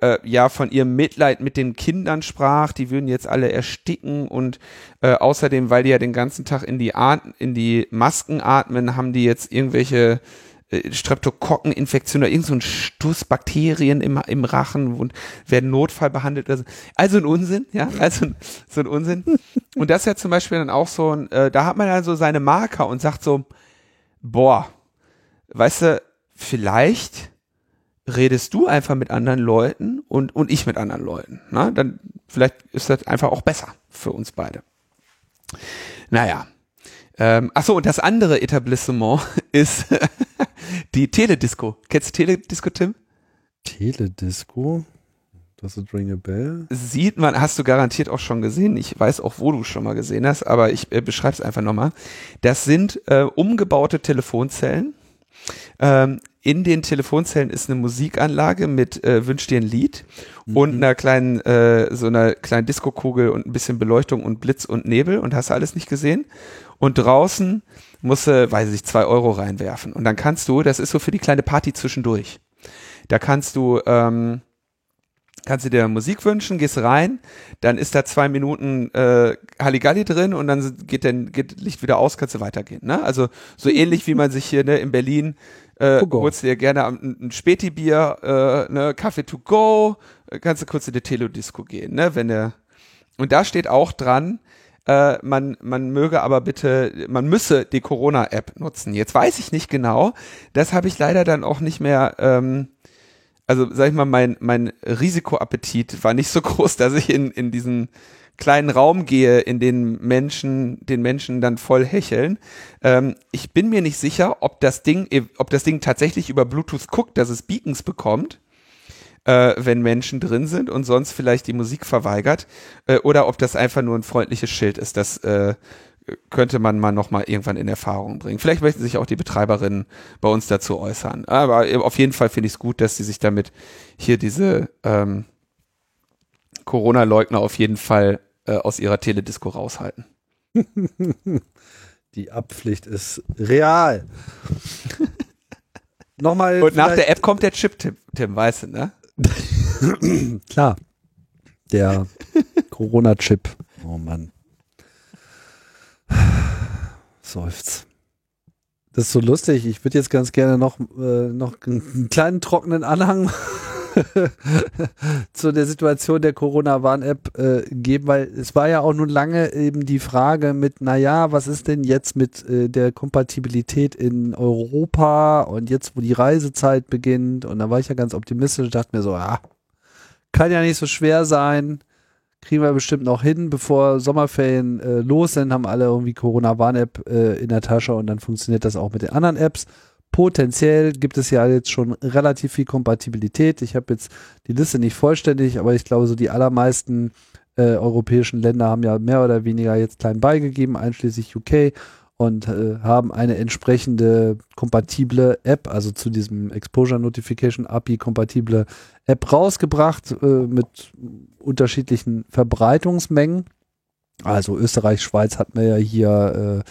äh, ja von ihrem Mitleid mit den Kindern sprach, die würden jetzt alle ersticken und äh, außerdem, weil die ja den ganzen Tag in die At in die Masken atmen, haben die jetzt irgendwelche äh, Streptokokkeninfektionen oder irgendein so Stuss Bakterien im, im Rachen und werden Notfall behandelt. Also, also ein Unsinn, ja, also so ein Unsinn. Und das ist ja zum Beispiel dann auch so ein, äh, da hat man dann so seine Marker und sagt so, boah, weißt du, vielleicht redest du einfach mit anderen Leuten und, und ich mit anderen Leuten. Na? Dann vielleicht ist das einfach auch besser für uns beide. Naja. Ähm, achso, und das andere Etablissement ist die Teledisco. Kennst du Teledisco, Tim? Teledisco? Does it ring a bell? Sieht man, hast du garantiert auch schon gesehen. Ich weiß auch, wo du schon mal gesehen hast, aber ich äh, beschreibe es einfach nochmal. Das sind äh, umgebaute Telefonzellen. Ähm, in den Telefonzellen ist eine Musikanlage mit äh, Wünsch dir ein Lied mhm. und einer kleinen, äh, so einer kleinen Diskokugel und ein bisschen Beleuchtung und Blitz und Nebel und hast du alles nicht gesehen. Und draußen musst du, weiß ich, zwei Euro reinwerfen. Und dann kannst du, das ist so für die kleine Party zwischendurch. Da kannst du, ähm, kannst du dir Musik wünschen, gehst rein, dann ist da zwei Minuten äh, Halligalli drin und dann geht dann geht Licht wieder aus, kannst du weitergehen. Ne? Also so ähnlich wie man sich hier ne, in Berlin äh, holst dir gerne ein, ein Späti-Bier, äh, ne, Kaffee to go, kannst du kurz in die Telodisco gehen, ne, wenn der und da steht auch dran, äh, man, man möge aber bitte, man müsse die Corona-App nutzen. Jetzt weiß ich nicht genau, das habe ich leider dann auch nicht mehr ähm, also sag ich mal, mein, mein Risikoappetit war nicht so groß, dass ich in, in diesen kleinen Raum gehe, in den Menschen, den Menschen dann voll hecheln. Ähm, ich bin mir nicht sicher, ob das Ding, ob das Ding tatsächlich über Bluetooth guckt, dass es Beacons bekommt, äh, wenn Menschen drin sind und sonst vielleicht die Musik verweigert, äh, oder ob das einfach nur ein freundliches Schild ist. Das äh, könnte man mal noch mal irgendwann in Erfahrung bringen. Vielleicht möchten sich auch die Betreiberinnen bei uns dazu äußern. Aber auf jeden Fall finde ich es gut, dass sie sich damit hier diese ähm, Corona-Leugner auf jeden Fall äh, aus ihrer Teledisco raushalten. Die Abpflicht ist real. Nochmal. Und nach der App kommt der Chip, Tim, weißt du, ne? Klar. Der Corona-Chip. Oh Mann. Seufzt. Das ist so lustig. Ich würde jetzt ganz gerne noch, äh, noch einen kleinen trockenen Anhang zu der Situation der Corona-Warn-App äh, geben, weil es war ja auch nun lange eben die Frage mit, naja, was ist denn jetzt mit äh, der Kompatibilität in Europa und jetzt, wo die Reisezeit beginnt und da war ich ja ganz optimistisch und dachte mir so, ja, kann ja nicht so schwer sein kriegen wir bestimmt noch hin, bevor Sommerferien äh, los sind, haben alle irgendwie Corona-Warn-App äh, in der Tasche und dann funktioniert das auch mit den anderen Apps. Potenziell gibt es ja jetzt schon relativ viel Kompatibilität. Ich habe jetzt die Liste nicht vollständig, aber ich glaube, so die allermeisten äh, europäischen Länder haben ja mehr oder weniger jetzt klein beigegeben, einschließlich UK und äh, haben eine entsprechende kompatible App, also zu diesem Exposure Notification API kompatible App rausgebracht äh, mit unterschiedlichen Verbreitungsmengen. Also Österreich, Schweiz hatten wir ja hier äh,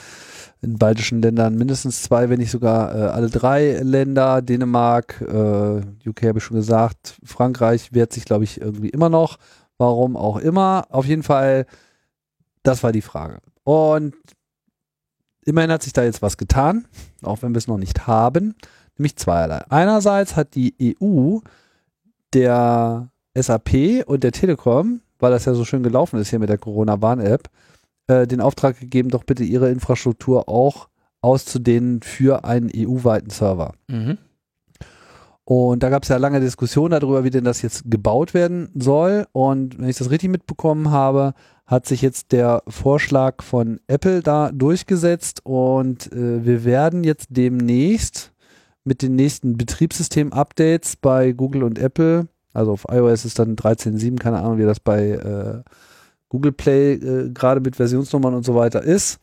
in baltischen Ländern mindestens zwei, wenn nicht sogar äh, alle drei Länder. Dänemark, äh, UK habe ich schon gesagt, Frankreich wehrt sich, glaube ich, irgendwie immer noch. Warum auch immer. Auf jeden Fall, das war die Frage. Und Immerhin hat sich da jetzt was getan, auch wenn wir es noch nicht haben, nämlich zweierlei. Einerseits hat die EU der SAP und der Telekom, weil das ja so schön gelaufen ist hier mit der Corona-Warn-App, äh, den Auftrag gegeben, doch bitte ihre Infrastruktur auch auszudehnen für einen EU-weiten Server. Mhm. Und da gab es ja lange Diskussionen darüber, wie denn das jetzt gebaut werden soll. Und wenn ich das richtig mitbekommen habe, hat sich jetzt der Vorschlag von Apple da durchgesetzt und äh, wir werden jetzt demnächst mit den nächsten Betriebssystem-Updates bei Google und Apple, also auf iOS ist dann 13.7, keine Ahnung, wie das bei äh, Google Play äh, gerade mit Versionsnummern und so weiter ist.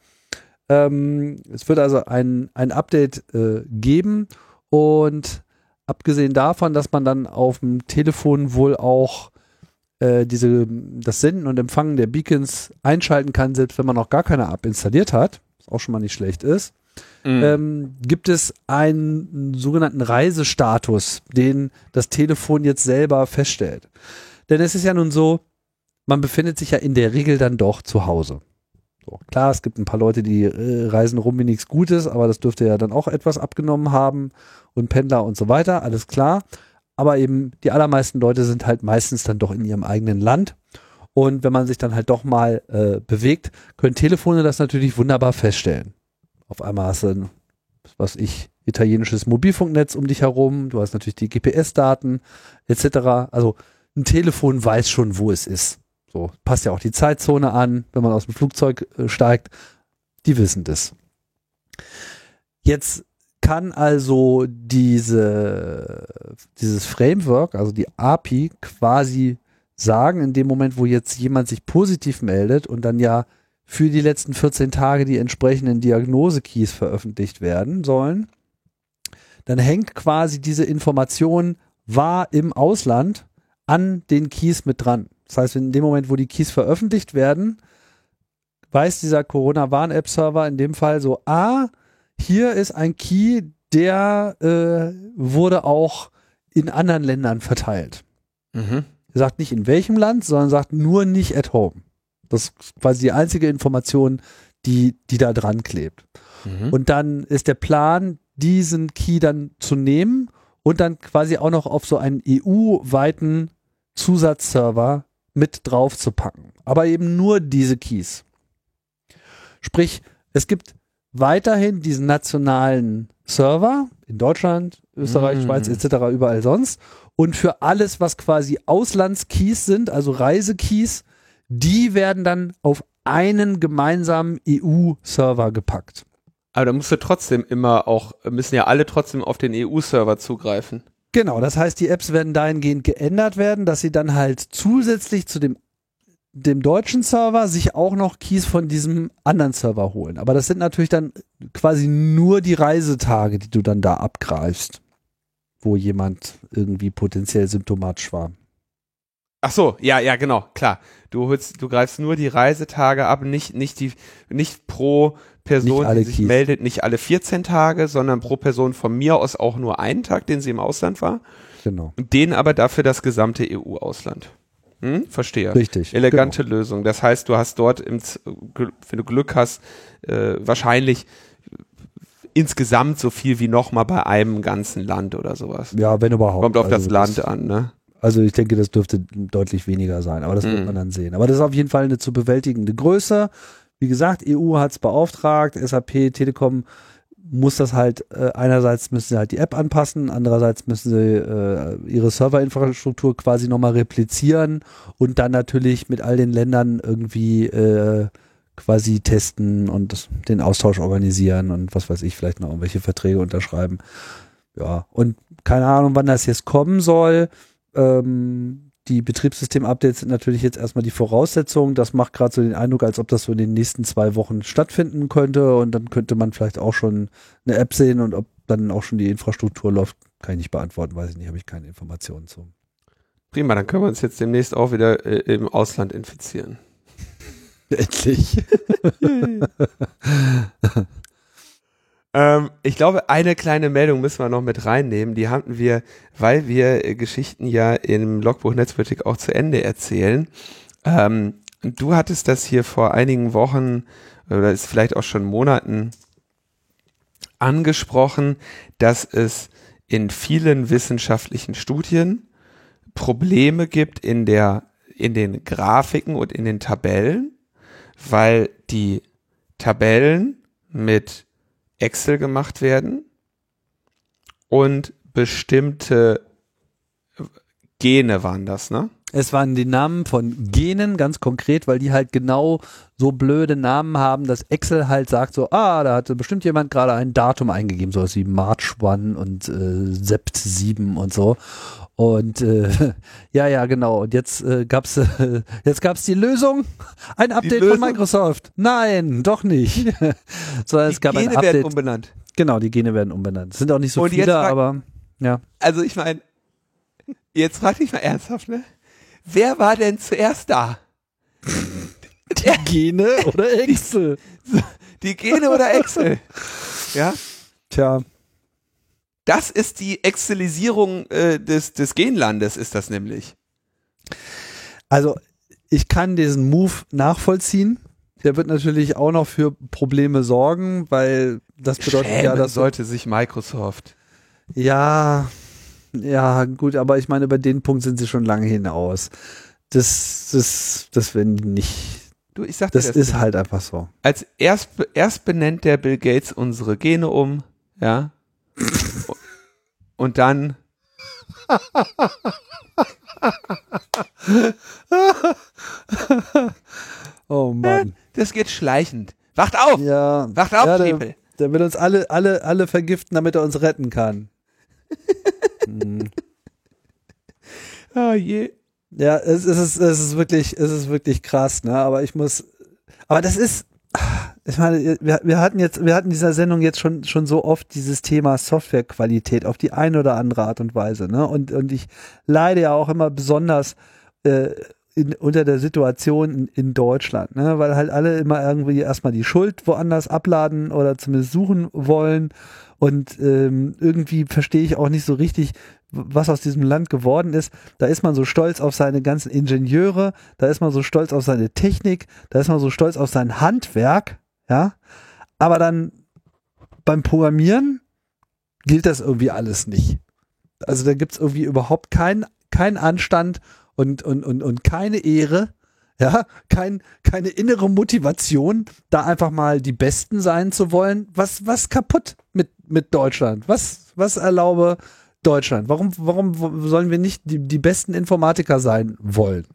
Ähm, es wird also ein, ein Update äh, geben und abgesehen davon, dass man dann auf dem Telefon wohl auch äh, diese, das Senden und Empfangen der Beacons einschalten kann, selbst wenn man noch gar keine App installiert hat, was auch schon mal nicht schlecht ist, mhm. ähm, gibt es einen sogenannten Reisestatus, den das Telefon jetzt selber feststellt. Denn es ist ja nun so, man befindet sich ja in der Regel dann doch zu Hause. So, klar, es gibt ein paar Leute, die äh, reisen rum wie nichts Gutes, aber das dürfte ja dann auch etwas abgenommen haben und Pendler und so weiter, alles klar aber eben die allermeisten Leute sind halt meistens dann doch in ihrem eigenen Land. Und wenn man sich dann halt doch mal äh, bewegt, können Telefone das natürlich wunderbar feststellen. Auf einmal hast du ein, was ich, italienisches Mobilfunknetz um dich herum, du hast natürlich die GPS-Daten etc. Also ein Telefon weiß schon, wo es ist. So passt ja auch die Zeitzone an, wenn man aus dem Flugzeug äh, steigt. Die wissen das. Jetzt kann also diese, dieses Framework, also die API, quasi sagen, in dem Moment, wo jetzt jemand sich positiv meldet und dann ja für die letzten 14 Tage die entsprechenden Diagnose-Keys veröffentlicht werden sollen, dann hängt quasi diese Information war im Ausland an den Keys mit dran. Das heißt, in dem Moment, wo die Keys veröffentlicht werden, weiß dieser Corona-Warn-App-Server in dem Fall so, ah, hier ist ein Key, der äh, wurde auch in anderen Ländern verteilt. Mhm. Er sagt nicht in welchem Land, sondern sagt nur nicht at home. Das ist quasi die einzige Information, die, die da dran klebt. Mhm. Und dann ist der Plan, diesen Key dann zu nehmen und dann quasi auch noch auf so einen EU-weiten Zusatzserver mit drauf zu packen. Aber eben nur diese Keys. Sprich, es gibt weiterhin diesen nationalen Server, in Deutschland, Österreich, Mhm. Schweiz etc. überall sonst. Und für alles, was quasi Auslandskeys sind, also Reisekeys, die werden dann auf einen gemeinsamen EU-Server gepackt. Aber da musst du trotzdem immer auch, müssen ja alle trotzdem auf den EU-Server zugreifen. Genau, das heißt, die Apps werden dahingehend geändert werden, dass sie dann halt zusätzlich zu dem, dem deutschen Server sich auch noch Keys von diesem anderen Server holen. Aber das sind natürlich dann quasi nur die Reisetage, die du dann da abgreifst, wo jemand irgendwie potenziell symptomatisch war. Ach so, ja, ja, genau, klar. Du holst, du greifst nur die Reisetage ab, nicht, nicht die, nicht pro Person, die sich Keys. meldet, nicht alle 14 Tage, sondern pro Person von mir aus auch nur einen Tag, den sie im Ausland war. Genau. Und den aber dafür das gesamte EU-Ausland. Hm? Verstehe. Richtig. Elegante Lösung. Das heißt, du hast dort, im, wenn du Glück hast, äh, wahrscheinlich insgesamt so viel wie nochmal bei einem ganzen Land oder sowas. Genau. Ja, wenn überhaupt. Kommt auf Also das Land an, ne? Also ich denke, das dürfte deutlich weniger sein, aber das wird Mhm. man dann sehen. Aber das ist auf jeden Fall eine zu bewältigende Größe. Wie gesagt, EU hat es beauftragt, SAP, Telekom muss das halt, äh, einerseits müssen sie halt die App anpassen, andererseits müssen sie äh, ihre Serverinfrastruktur quasi nochmal replizieren und dann natürlich mit all den Ländern irgendwie äh, quasi testen und das, den Austausch organisieren und was weiß ich, vielleicht noch irgendwelche Verträge unterschreiben. Ja, und keine Ahnung, wann das jetzt kommen soll. Ähm, die Betriebssystem-Updates sind natürlich jetzt erstmal die Voraussetzung. Das macht gerade so den Eindruck, als ob das so in den nächsten zwei Wochen stattfinden könnte. Und dann könnte man vielleicht auch schon eine App sehen und ob dann auch schon die Infrastruktur läuft, kann ich nicht beantworten, weiß ich nicht, habe ich keine Informationen zu. Prima, dann können wir uns jetzt demnächst auch wieder äh, im Ausland infizieren. Endlich. Ähm, ich glaube, eine kleine Meldung müssen wir noch mit reinnehmen. Die hatten wir, weil wir äh, Geschichten ja im Logbuch Netzpolitik auch zu Ende erzählen. Ähm, du hattest das hier vor einigen Wochen oder ist vielleicht auch schon Monaten angesprochen, dass es in vielen wissenschaftlichen Studien Probleme gibt in der in den Grafiken und in den Tabellen, weil die Tabellen mit Excel gemacht werden und bestimmte Gene waren das, ne? Es waren die Namen von Genen, ganz konkret, weil die halt genau so blöde Namen haben, dass Excel halt sagt so, ah, da hatte bestimmt jemand gerade ein Datum eingegeben, sowas wie March 1 und äh, Sept 7 und so. Und äh, ja, ja, genau. Und jetzt äh, gab's äh, jetzt gab's die Lösung, ein Update von Lösung? Microsoft. Nein, doch nicht. Sondern es Die gab ein Gene werden Update. umbenannt. genau, die Gene werden umbenannt. Es sind auch nicht so Und viele, frag- aber ja. Also ich meine, jetzt frag dich mal ernsthaft, ne? Wer war denn zuerst da? Die Gene oder Excel? Die Gene oder Excel? Ja, Tja, das ist die Excelisierung äh, des, des Genlandes, ist das nämlich. Also ich kann diesen Move nachvollziehen. Der wird natürlich auch noch für Probleme sorgen, weil das bedeutet ja, Schämen dass sollte sich Microsoft. ja, ja gut, aber ich meine, über den Punkt sind sie schon lange hinaus. Das, das, das werden die nicht. Du, ich sag dir Das ist halt einfach so. als erst, erst benennt der Bill Gates unsere Gene um, ja. Und dann Oh Mann. Das geht schleichend. Wacht auf! Ja. Wacht auf, ja, der, der will uns alle, alle, alle vergiften, damit er uns retten kann. Hm. Ah, je. Ja, es ist, es ist wirklich, es ist wirklich krass, ne? Aber ich muss, aber das ist, ich meine, wir, wir hatten jetzt, wir hatten dieser Sendung jetzt schon, schon so oft dieses Thema Softwarequalität auf die eine oder andere Art und Weise, ne? Und, und ich leide ja auch immer besonders, äh, in, unter der Situation in, in Deutschland, ne? weil halt alle immer irgendwie erstmal die Schuld woanders abladen oder zumindest suchen wollen und ähm, irgendwie verstehe ich auch nicht so richtig, was aus diesem Land geworden ist. Da ist man so stolz auf seine ganzen Ingenieure, da ist man so stolz auf seine Technik, da ist man so stolz auf sein Handwerk, ja, aber dann beim Programmieren gilt das irgendwie alles nicht. Also da gibt's irgendwie überhaupt keinen keinen Anstand und, und, und, und keine Ehre, Ja, kein, keine innere Motivation, da einfach mal die Besten sein zu wollen. Was, was kaputt mit, mit Deutschland? Was, was erlaube Deutschland? Warum, warum sollen wir nicht die, die besten Informatiker sein wollen?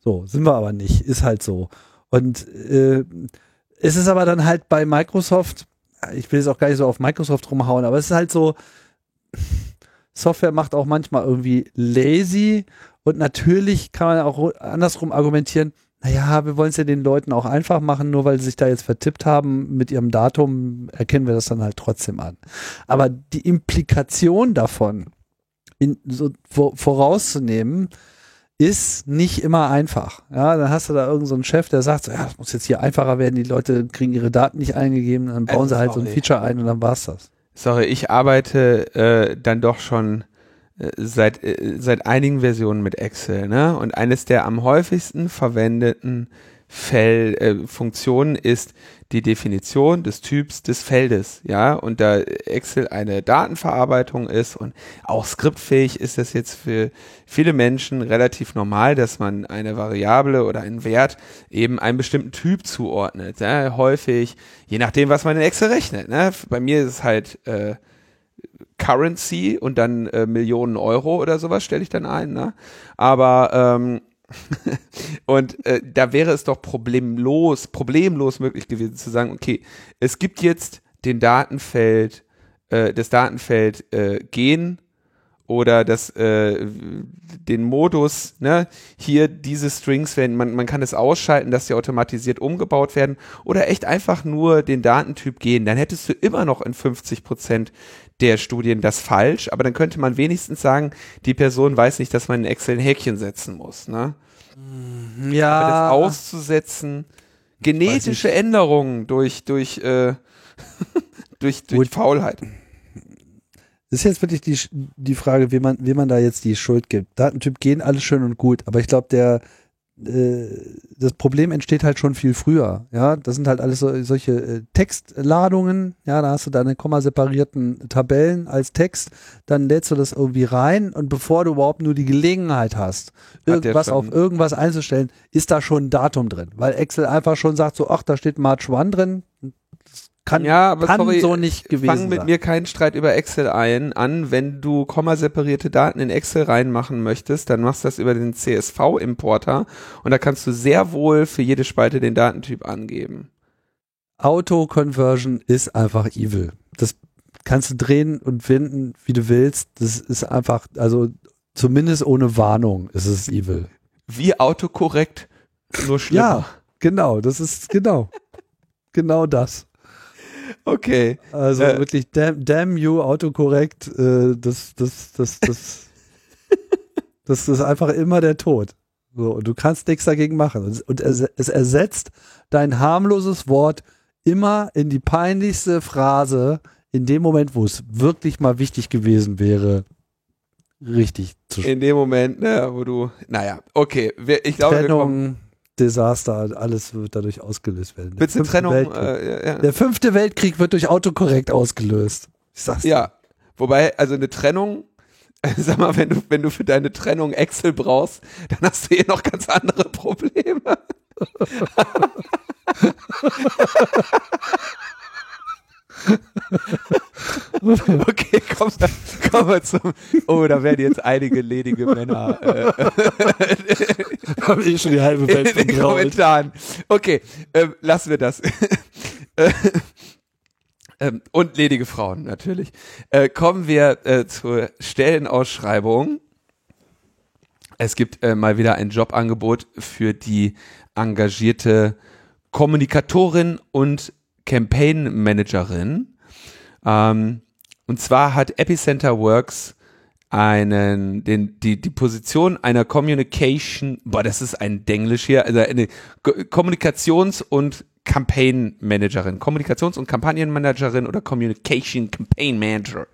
So, sind wir aber nicht. Ist halt so. Und äh, es ist aber dann halt bei Microsoft, ich will jetzt auch gar nicht so auf Microsoft rumhauen, aber es ist halt so, Software macht auch manchmal irgendwie lazy und natürlich kann man auch andersrum argumentieren, naja, wir wollen es ja den Leuten auch einfach machen, nur weil sie sich da jetzt vertippt haben mit ihrem Datum, erkennen wir das dann halt trotzdem an. Aber die Implikation davon in, so vorauszunehmen, ist nicht immer einfach. Ja, dann hast du da irgendeinen so Chef, der sagt, so, ja, das muss jetzt hier einfacher werden, die Leute kriegen ihre Daten nicht eingegeben, dann bauen sie halt so ein Feature ein und dann war's das. Sorry, ich arbeite äh, dann doch schon äh, seit, äh, seit einigen Versionen mit Excel, ne? Und eines der am häufigsten verwendeten Fell, äh, Funktionen ist die Definition des Typs des Feldes, ja, und da Excel eine Datenverarbeitung ist und auch skriptfähig ist das jetzt für viele Menschen relativ normal, dass man eine Variable oder einen Wert eben einem bestimmten Typ zuordnet. Ja, häufig, je nachdem, was man in Excel rechnet. Ne? Bei mir ist es halt äh, Currency und dann äh, Millionen Euro oder sowas stelle ich dann ein. Ne? Aber ähm, und äh, da wäre es doch problemlos, problemlos möglich gewesen zu sagen, okay, es gibt jetzt den Datenfeld, äh, das Datenfeld äh, gehen oder das, äh, den Modus, ne, hier diese Strings werden, man, man kann es ausschalten, dass sie automatisiert umgebaut werden oder echt einfach nur den Datentyp gehen, dann hättest du immer noch in 50 Prozent der Studien das falsch, aber dann könnte man wenigstens sagen, die Person weiß nicht, dass man in Excel ein Häkchen setzen muss. Ne? Ja. Aber das auszusetzen, genetische Änderungen durch, durch, äh, durch, durch Faulheit. Das ist jetzt wirklich die, die Frage, wie man, wie man da jetzt die Schuld gibt. Datentyp gehen alles schön und gut, aber ich glaube, der, das Problem entsteht halt schon viel früher. Ja, das sind halt alles so, solche äh, Textladungen. Ja, da hast du deine kommaseparierten Tabellen als Text. Dann lädst du das irgendwie rein und bevor du überhaupt nur die Gelegenheit hast, irgendwas auf irgendwas einzustellen, ist da schon ein Datum drin. Weil Excel einfach schon sagt so, ach, da steht March 1 drin. Kann, ja, aber kann sorry, so nicht gewesen fang mit sein. mir keinen Streit über Excel ein an. Wenn du kommaseparierte Daten in Excel reinmachen möchtest, dann machst du das über den CSV-Importer und da kannst du sehr wohl für jede Spalte den Datentyp angeben. Auto-Conversion ist einfach evil. Das kannst du drehen und wenden, wie du willst. Das ist einfach, also zumindest ohne Warnung ist es evil. Wie autokorrekt, nur schlimmer. Ja, genau, das ist genau. genau das. Okay. Also äh, wirklich, damn, damn you, autokorrekt, äh, das, das, das, das, das ist einfach immer der Tod. So, und du kannst nichts dagegen machen. Und, es, ersetzt dein harmloses Wort immer in die peinlichste Phrase in dem Moment, wo es wirklich mal wichtig gewesen wäre, richtig zu In dem Moment, ne, wo du, naja, okay, ich glaube, Trennung, wir kommen, Desaster, alles wird dadurch ausgelöst werden. Bitte Trennung. Äh, ja. Der fünfte Weltkrieg wird durch Autokorrekt ausgelöst. Ich sag's ja, wobei, also eine Trennung, sag mal, wenn du, wenn du für deine Trennung Excel brauchst, dann hast du hier noch ganz andere Probleme. okay, kommen wir, kommen wir zum. Oh, da werden jetzt einige ledige Männer. Äh, Haben eh schon die halbe Welt in den Kommentaren. Okay, äh, lassen wir das. ähm, und ledige Frauen natürlich. Äh, kommen wir äh, zur Stellenausschreibung. Es gibt äh, mal wieder ein Jobangebot für die engagierte Kommunikatorin und Campaign Managerin. Ähm, und zwar hat Epicenter Works einen, den, die, die Position einer Communication, boah, das ist ein Denglisch hier, also eine Kommunikations- und Campaign Managerin, Kommunikations- und Kampagnenmanagerin oder Communication Campaign Manager,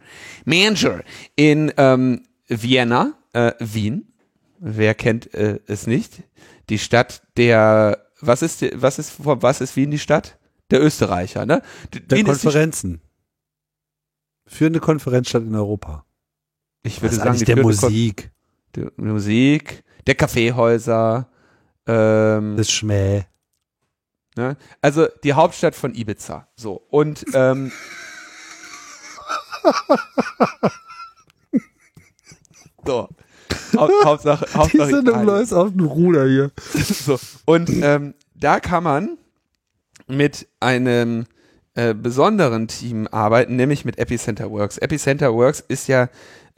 Manager in ähm, Vienna, äh, Wien. Wer kennt äh, es nicht? Die Stadt der, was ist, was ist, was ist Wien die Stadt? der Österreicher, ne? Der Wien Konferenzen. Führende Konferenzstadt in Europa. Ich würde sagen, die der Musik. der Musik, der Kaffeehäuser, Ähm, Das Schmäh. ne? Also die Hauptstadt von Ibiza. So. Und ähm, so. Hau Hauptsache, Die Hauptsache sind im. Neues auf dem Ruder hier. So. Und ähm, da kann man mit einem äh, besonderen Team arbeiten, nämlich mit Epicenter Works. Epicenter Works ist ja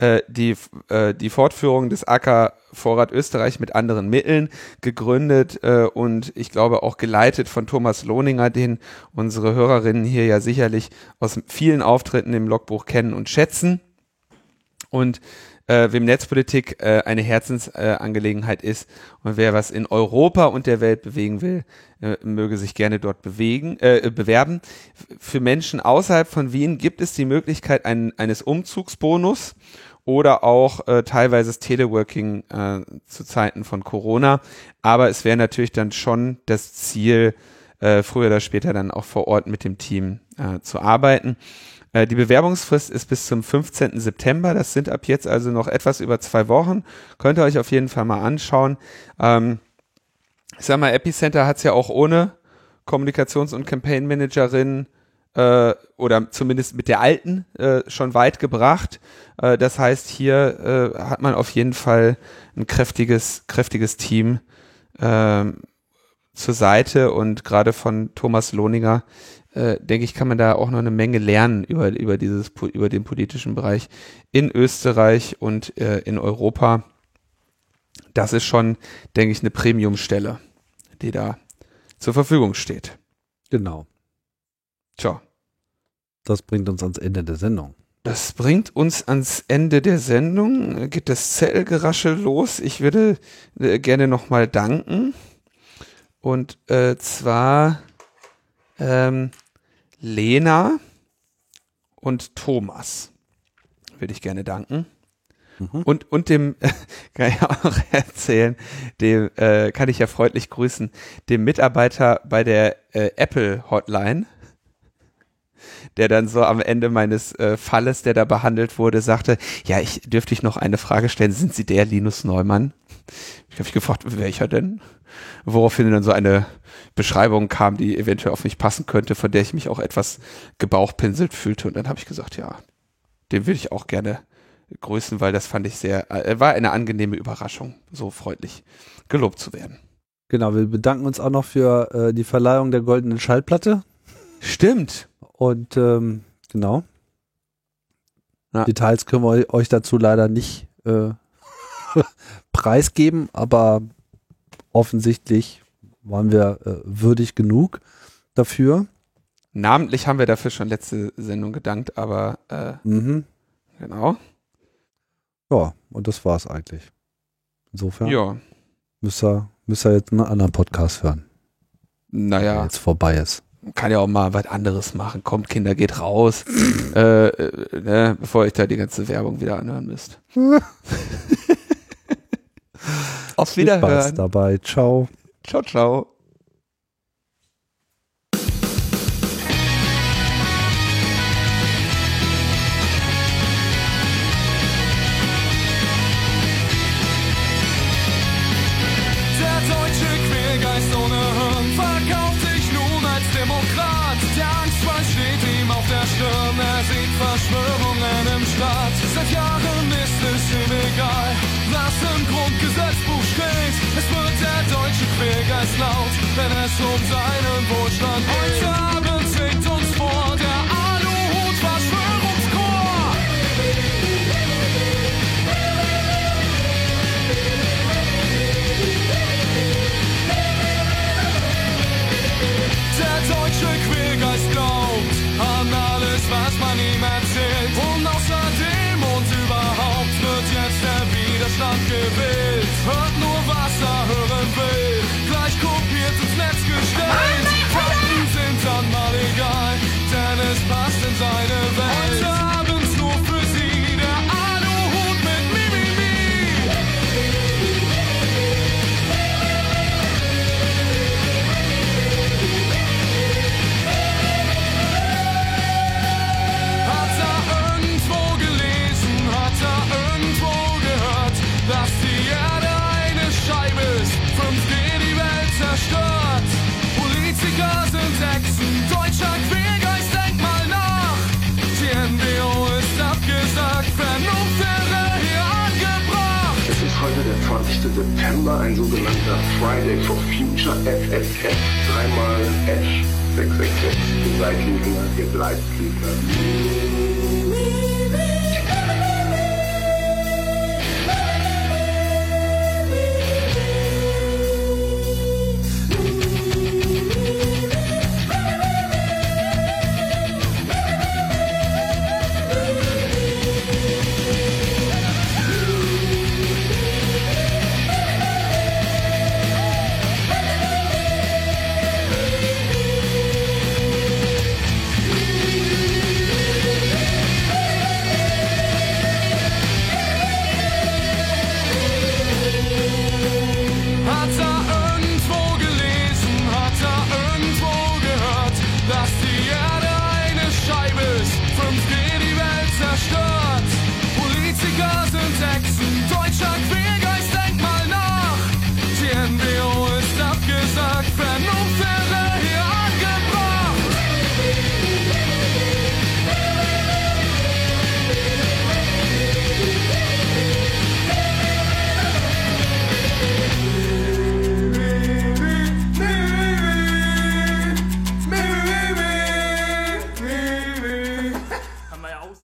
äh, die, äh, die Fortführung des AK Vorrat Österreich mit anderen Mitteln gegründet äh, und ich glaube auch geleitet von Thomas Lohninger, den unsere Hörerinnen hier ja sicherlich aus vielen Auftritten im Logbuch kennen und schätzen. Und äh, wem Netzpolitik äh, eine Herzensangelegenheit äh, ist und wer was in Europa und der Welt bewegen will, äh, möge sich gerne dort bewegen, äh, bewerben. Für Menschen außerhalb von Wien gibt es die Möglichkeit ein, eines Umzugsbonus oder auch äh, teilweise das Teleworking äh, zu Zeiten von Corona. Aber es wäre natürlich dann schon das Ziel, äh, früher oder später dann auch vor Ort mit dem Team äh, zu arbeiten. Äh, Die Bewerbungsfrist ist bis zum 15. September. Das sind ab jetzt also noch etwas über zwei Wochen. Könnt ihr euch auf jeden Fall mal anschauen. Ähm, ich sag mal, Epicenter hat es ja auch ohne Kommunikations- und Campaign-Managerin äh, oder zumindest mit der alten äh, schon weit gebracht. Äh, das heißt, hier äh, hat man auf jeden Fall ein kräftiges, kräftiges Team ähm, zur Seite und gerade von Thomas Lohninger äh, denke ich, kann man da auch noch eine Menge lernen über, über dieses, über den politischen Bereich in Österreich und äh, in Europa. Das ist schon, denke ich, eine Premiumstelle, die da zur Verfügung steht. Genau. Tja, Das bringt uns ans Ende der Sendung. das bringt uns ans Ende der Sendung. Äh, Geht das Zellgeraschel los? Ich würde äh, gerne nochmal danken. Und äh, zwar ähm, Lena und Thomas würde ich gerne danken. Mhm. Und, und dem, kann ich auch erzählen, dem äh, kann ich ja freundlich grüßen, dem Mitarbeiter bei der äh, Apple Hotline, der dann so am Ende meines äh, Falles, der da behandelt wurde, sagte, ja, ich dürfte ich noch eine Frage stellen, sind Sie der Linus Neumann? Ich habe mich gefragt, welcher denn? Woraufhin dann so eine Beschreibung kam, die eventuell auf mich passen könnte, von der ich mich auch etwas gebauchpinselt fühlte. Und dann habe ich gesagt, ja, den würde ich auch gerne grüßen, weil das fand ich sehr, äh, war eine angenehme Überraschung, so freundlich gelobt zu werden. Genau, wir bedanken uns auch noch für äh, die Verleihung der goldenen Schallplatte. Stimmt. Und ähm, genau. Ja. Details können wir euch dazu leider nicht äh, preisgeben, aber offensichtlich waren wir äh, würdig genug dafür. Namentlich haben wir dafür schon letzte Sendung gedankt, aber äh, Mhm. genau. Ja, und das war's eigentlich. Insofern Ja. müsst, ihr, müsst ihr jetzt einen anderen Podcast hören, der Naja, jetzt vorbei ist. Kann ja auch mal was anderes machen. Kommt, Kinder, geht raus, äh, äh, ne, bevor ich da die ganze Werbung wieder anhören müsst. Auf Spaß Wiederhören. dabei. Ciao. Ciao, ciao. Der Angstschweiß steht ihm auf der Stirn, er sieht Verschwörungen im Staat. Seit Jahren ist es ihm egal, was im Grundgesetzbuch steht. Es wird der deutsche Quergeist laut, wenn es um seinen Wohlstand geht. September ein sogenannter Friday for Future FFF. Dreimal F 666. Ihr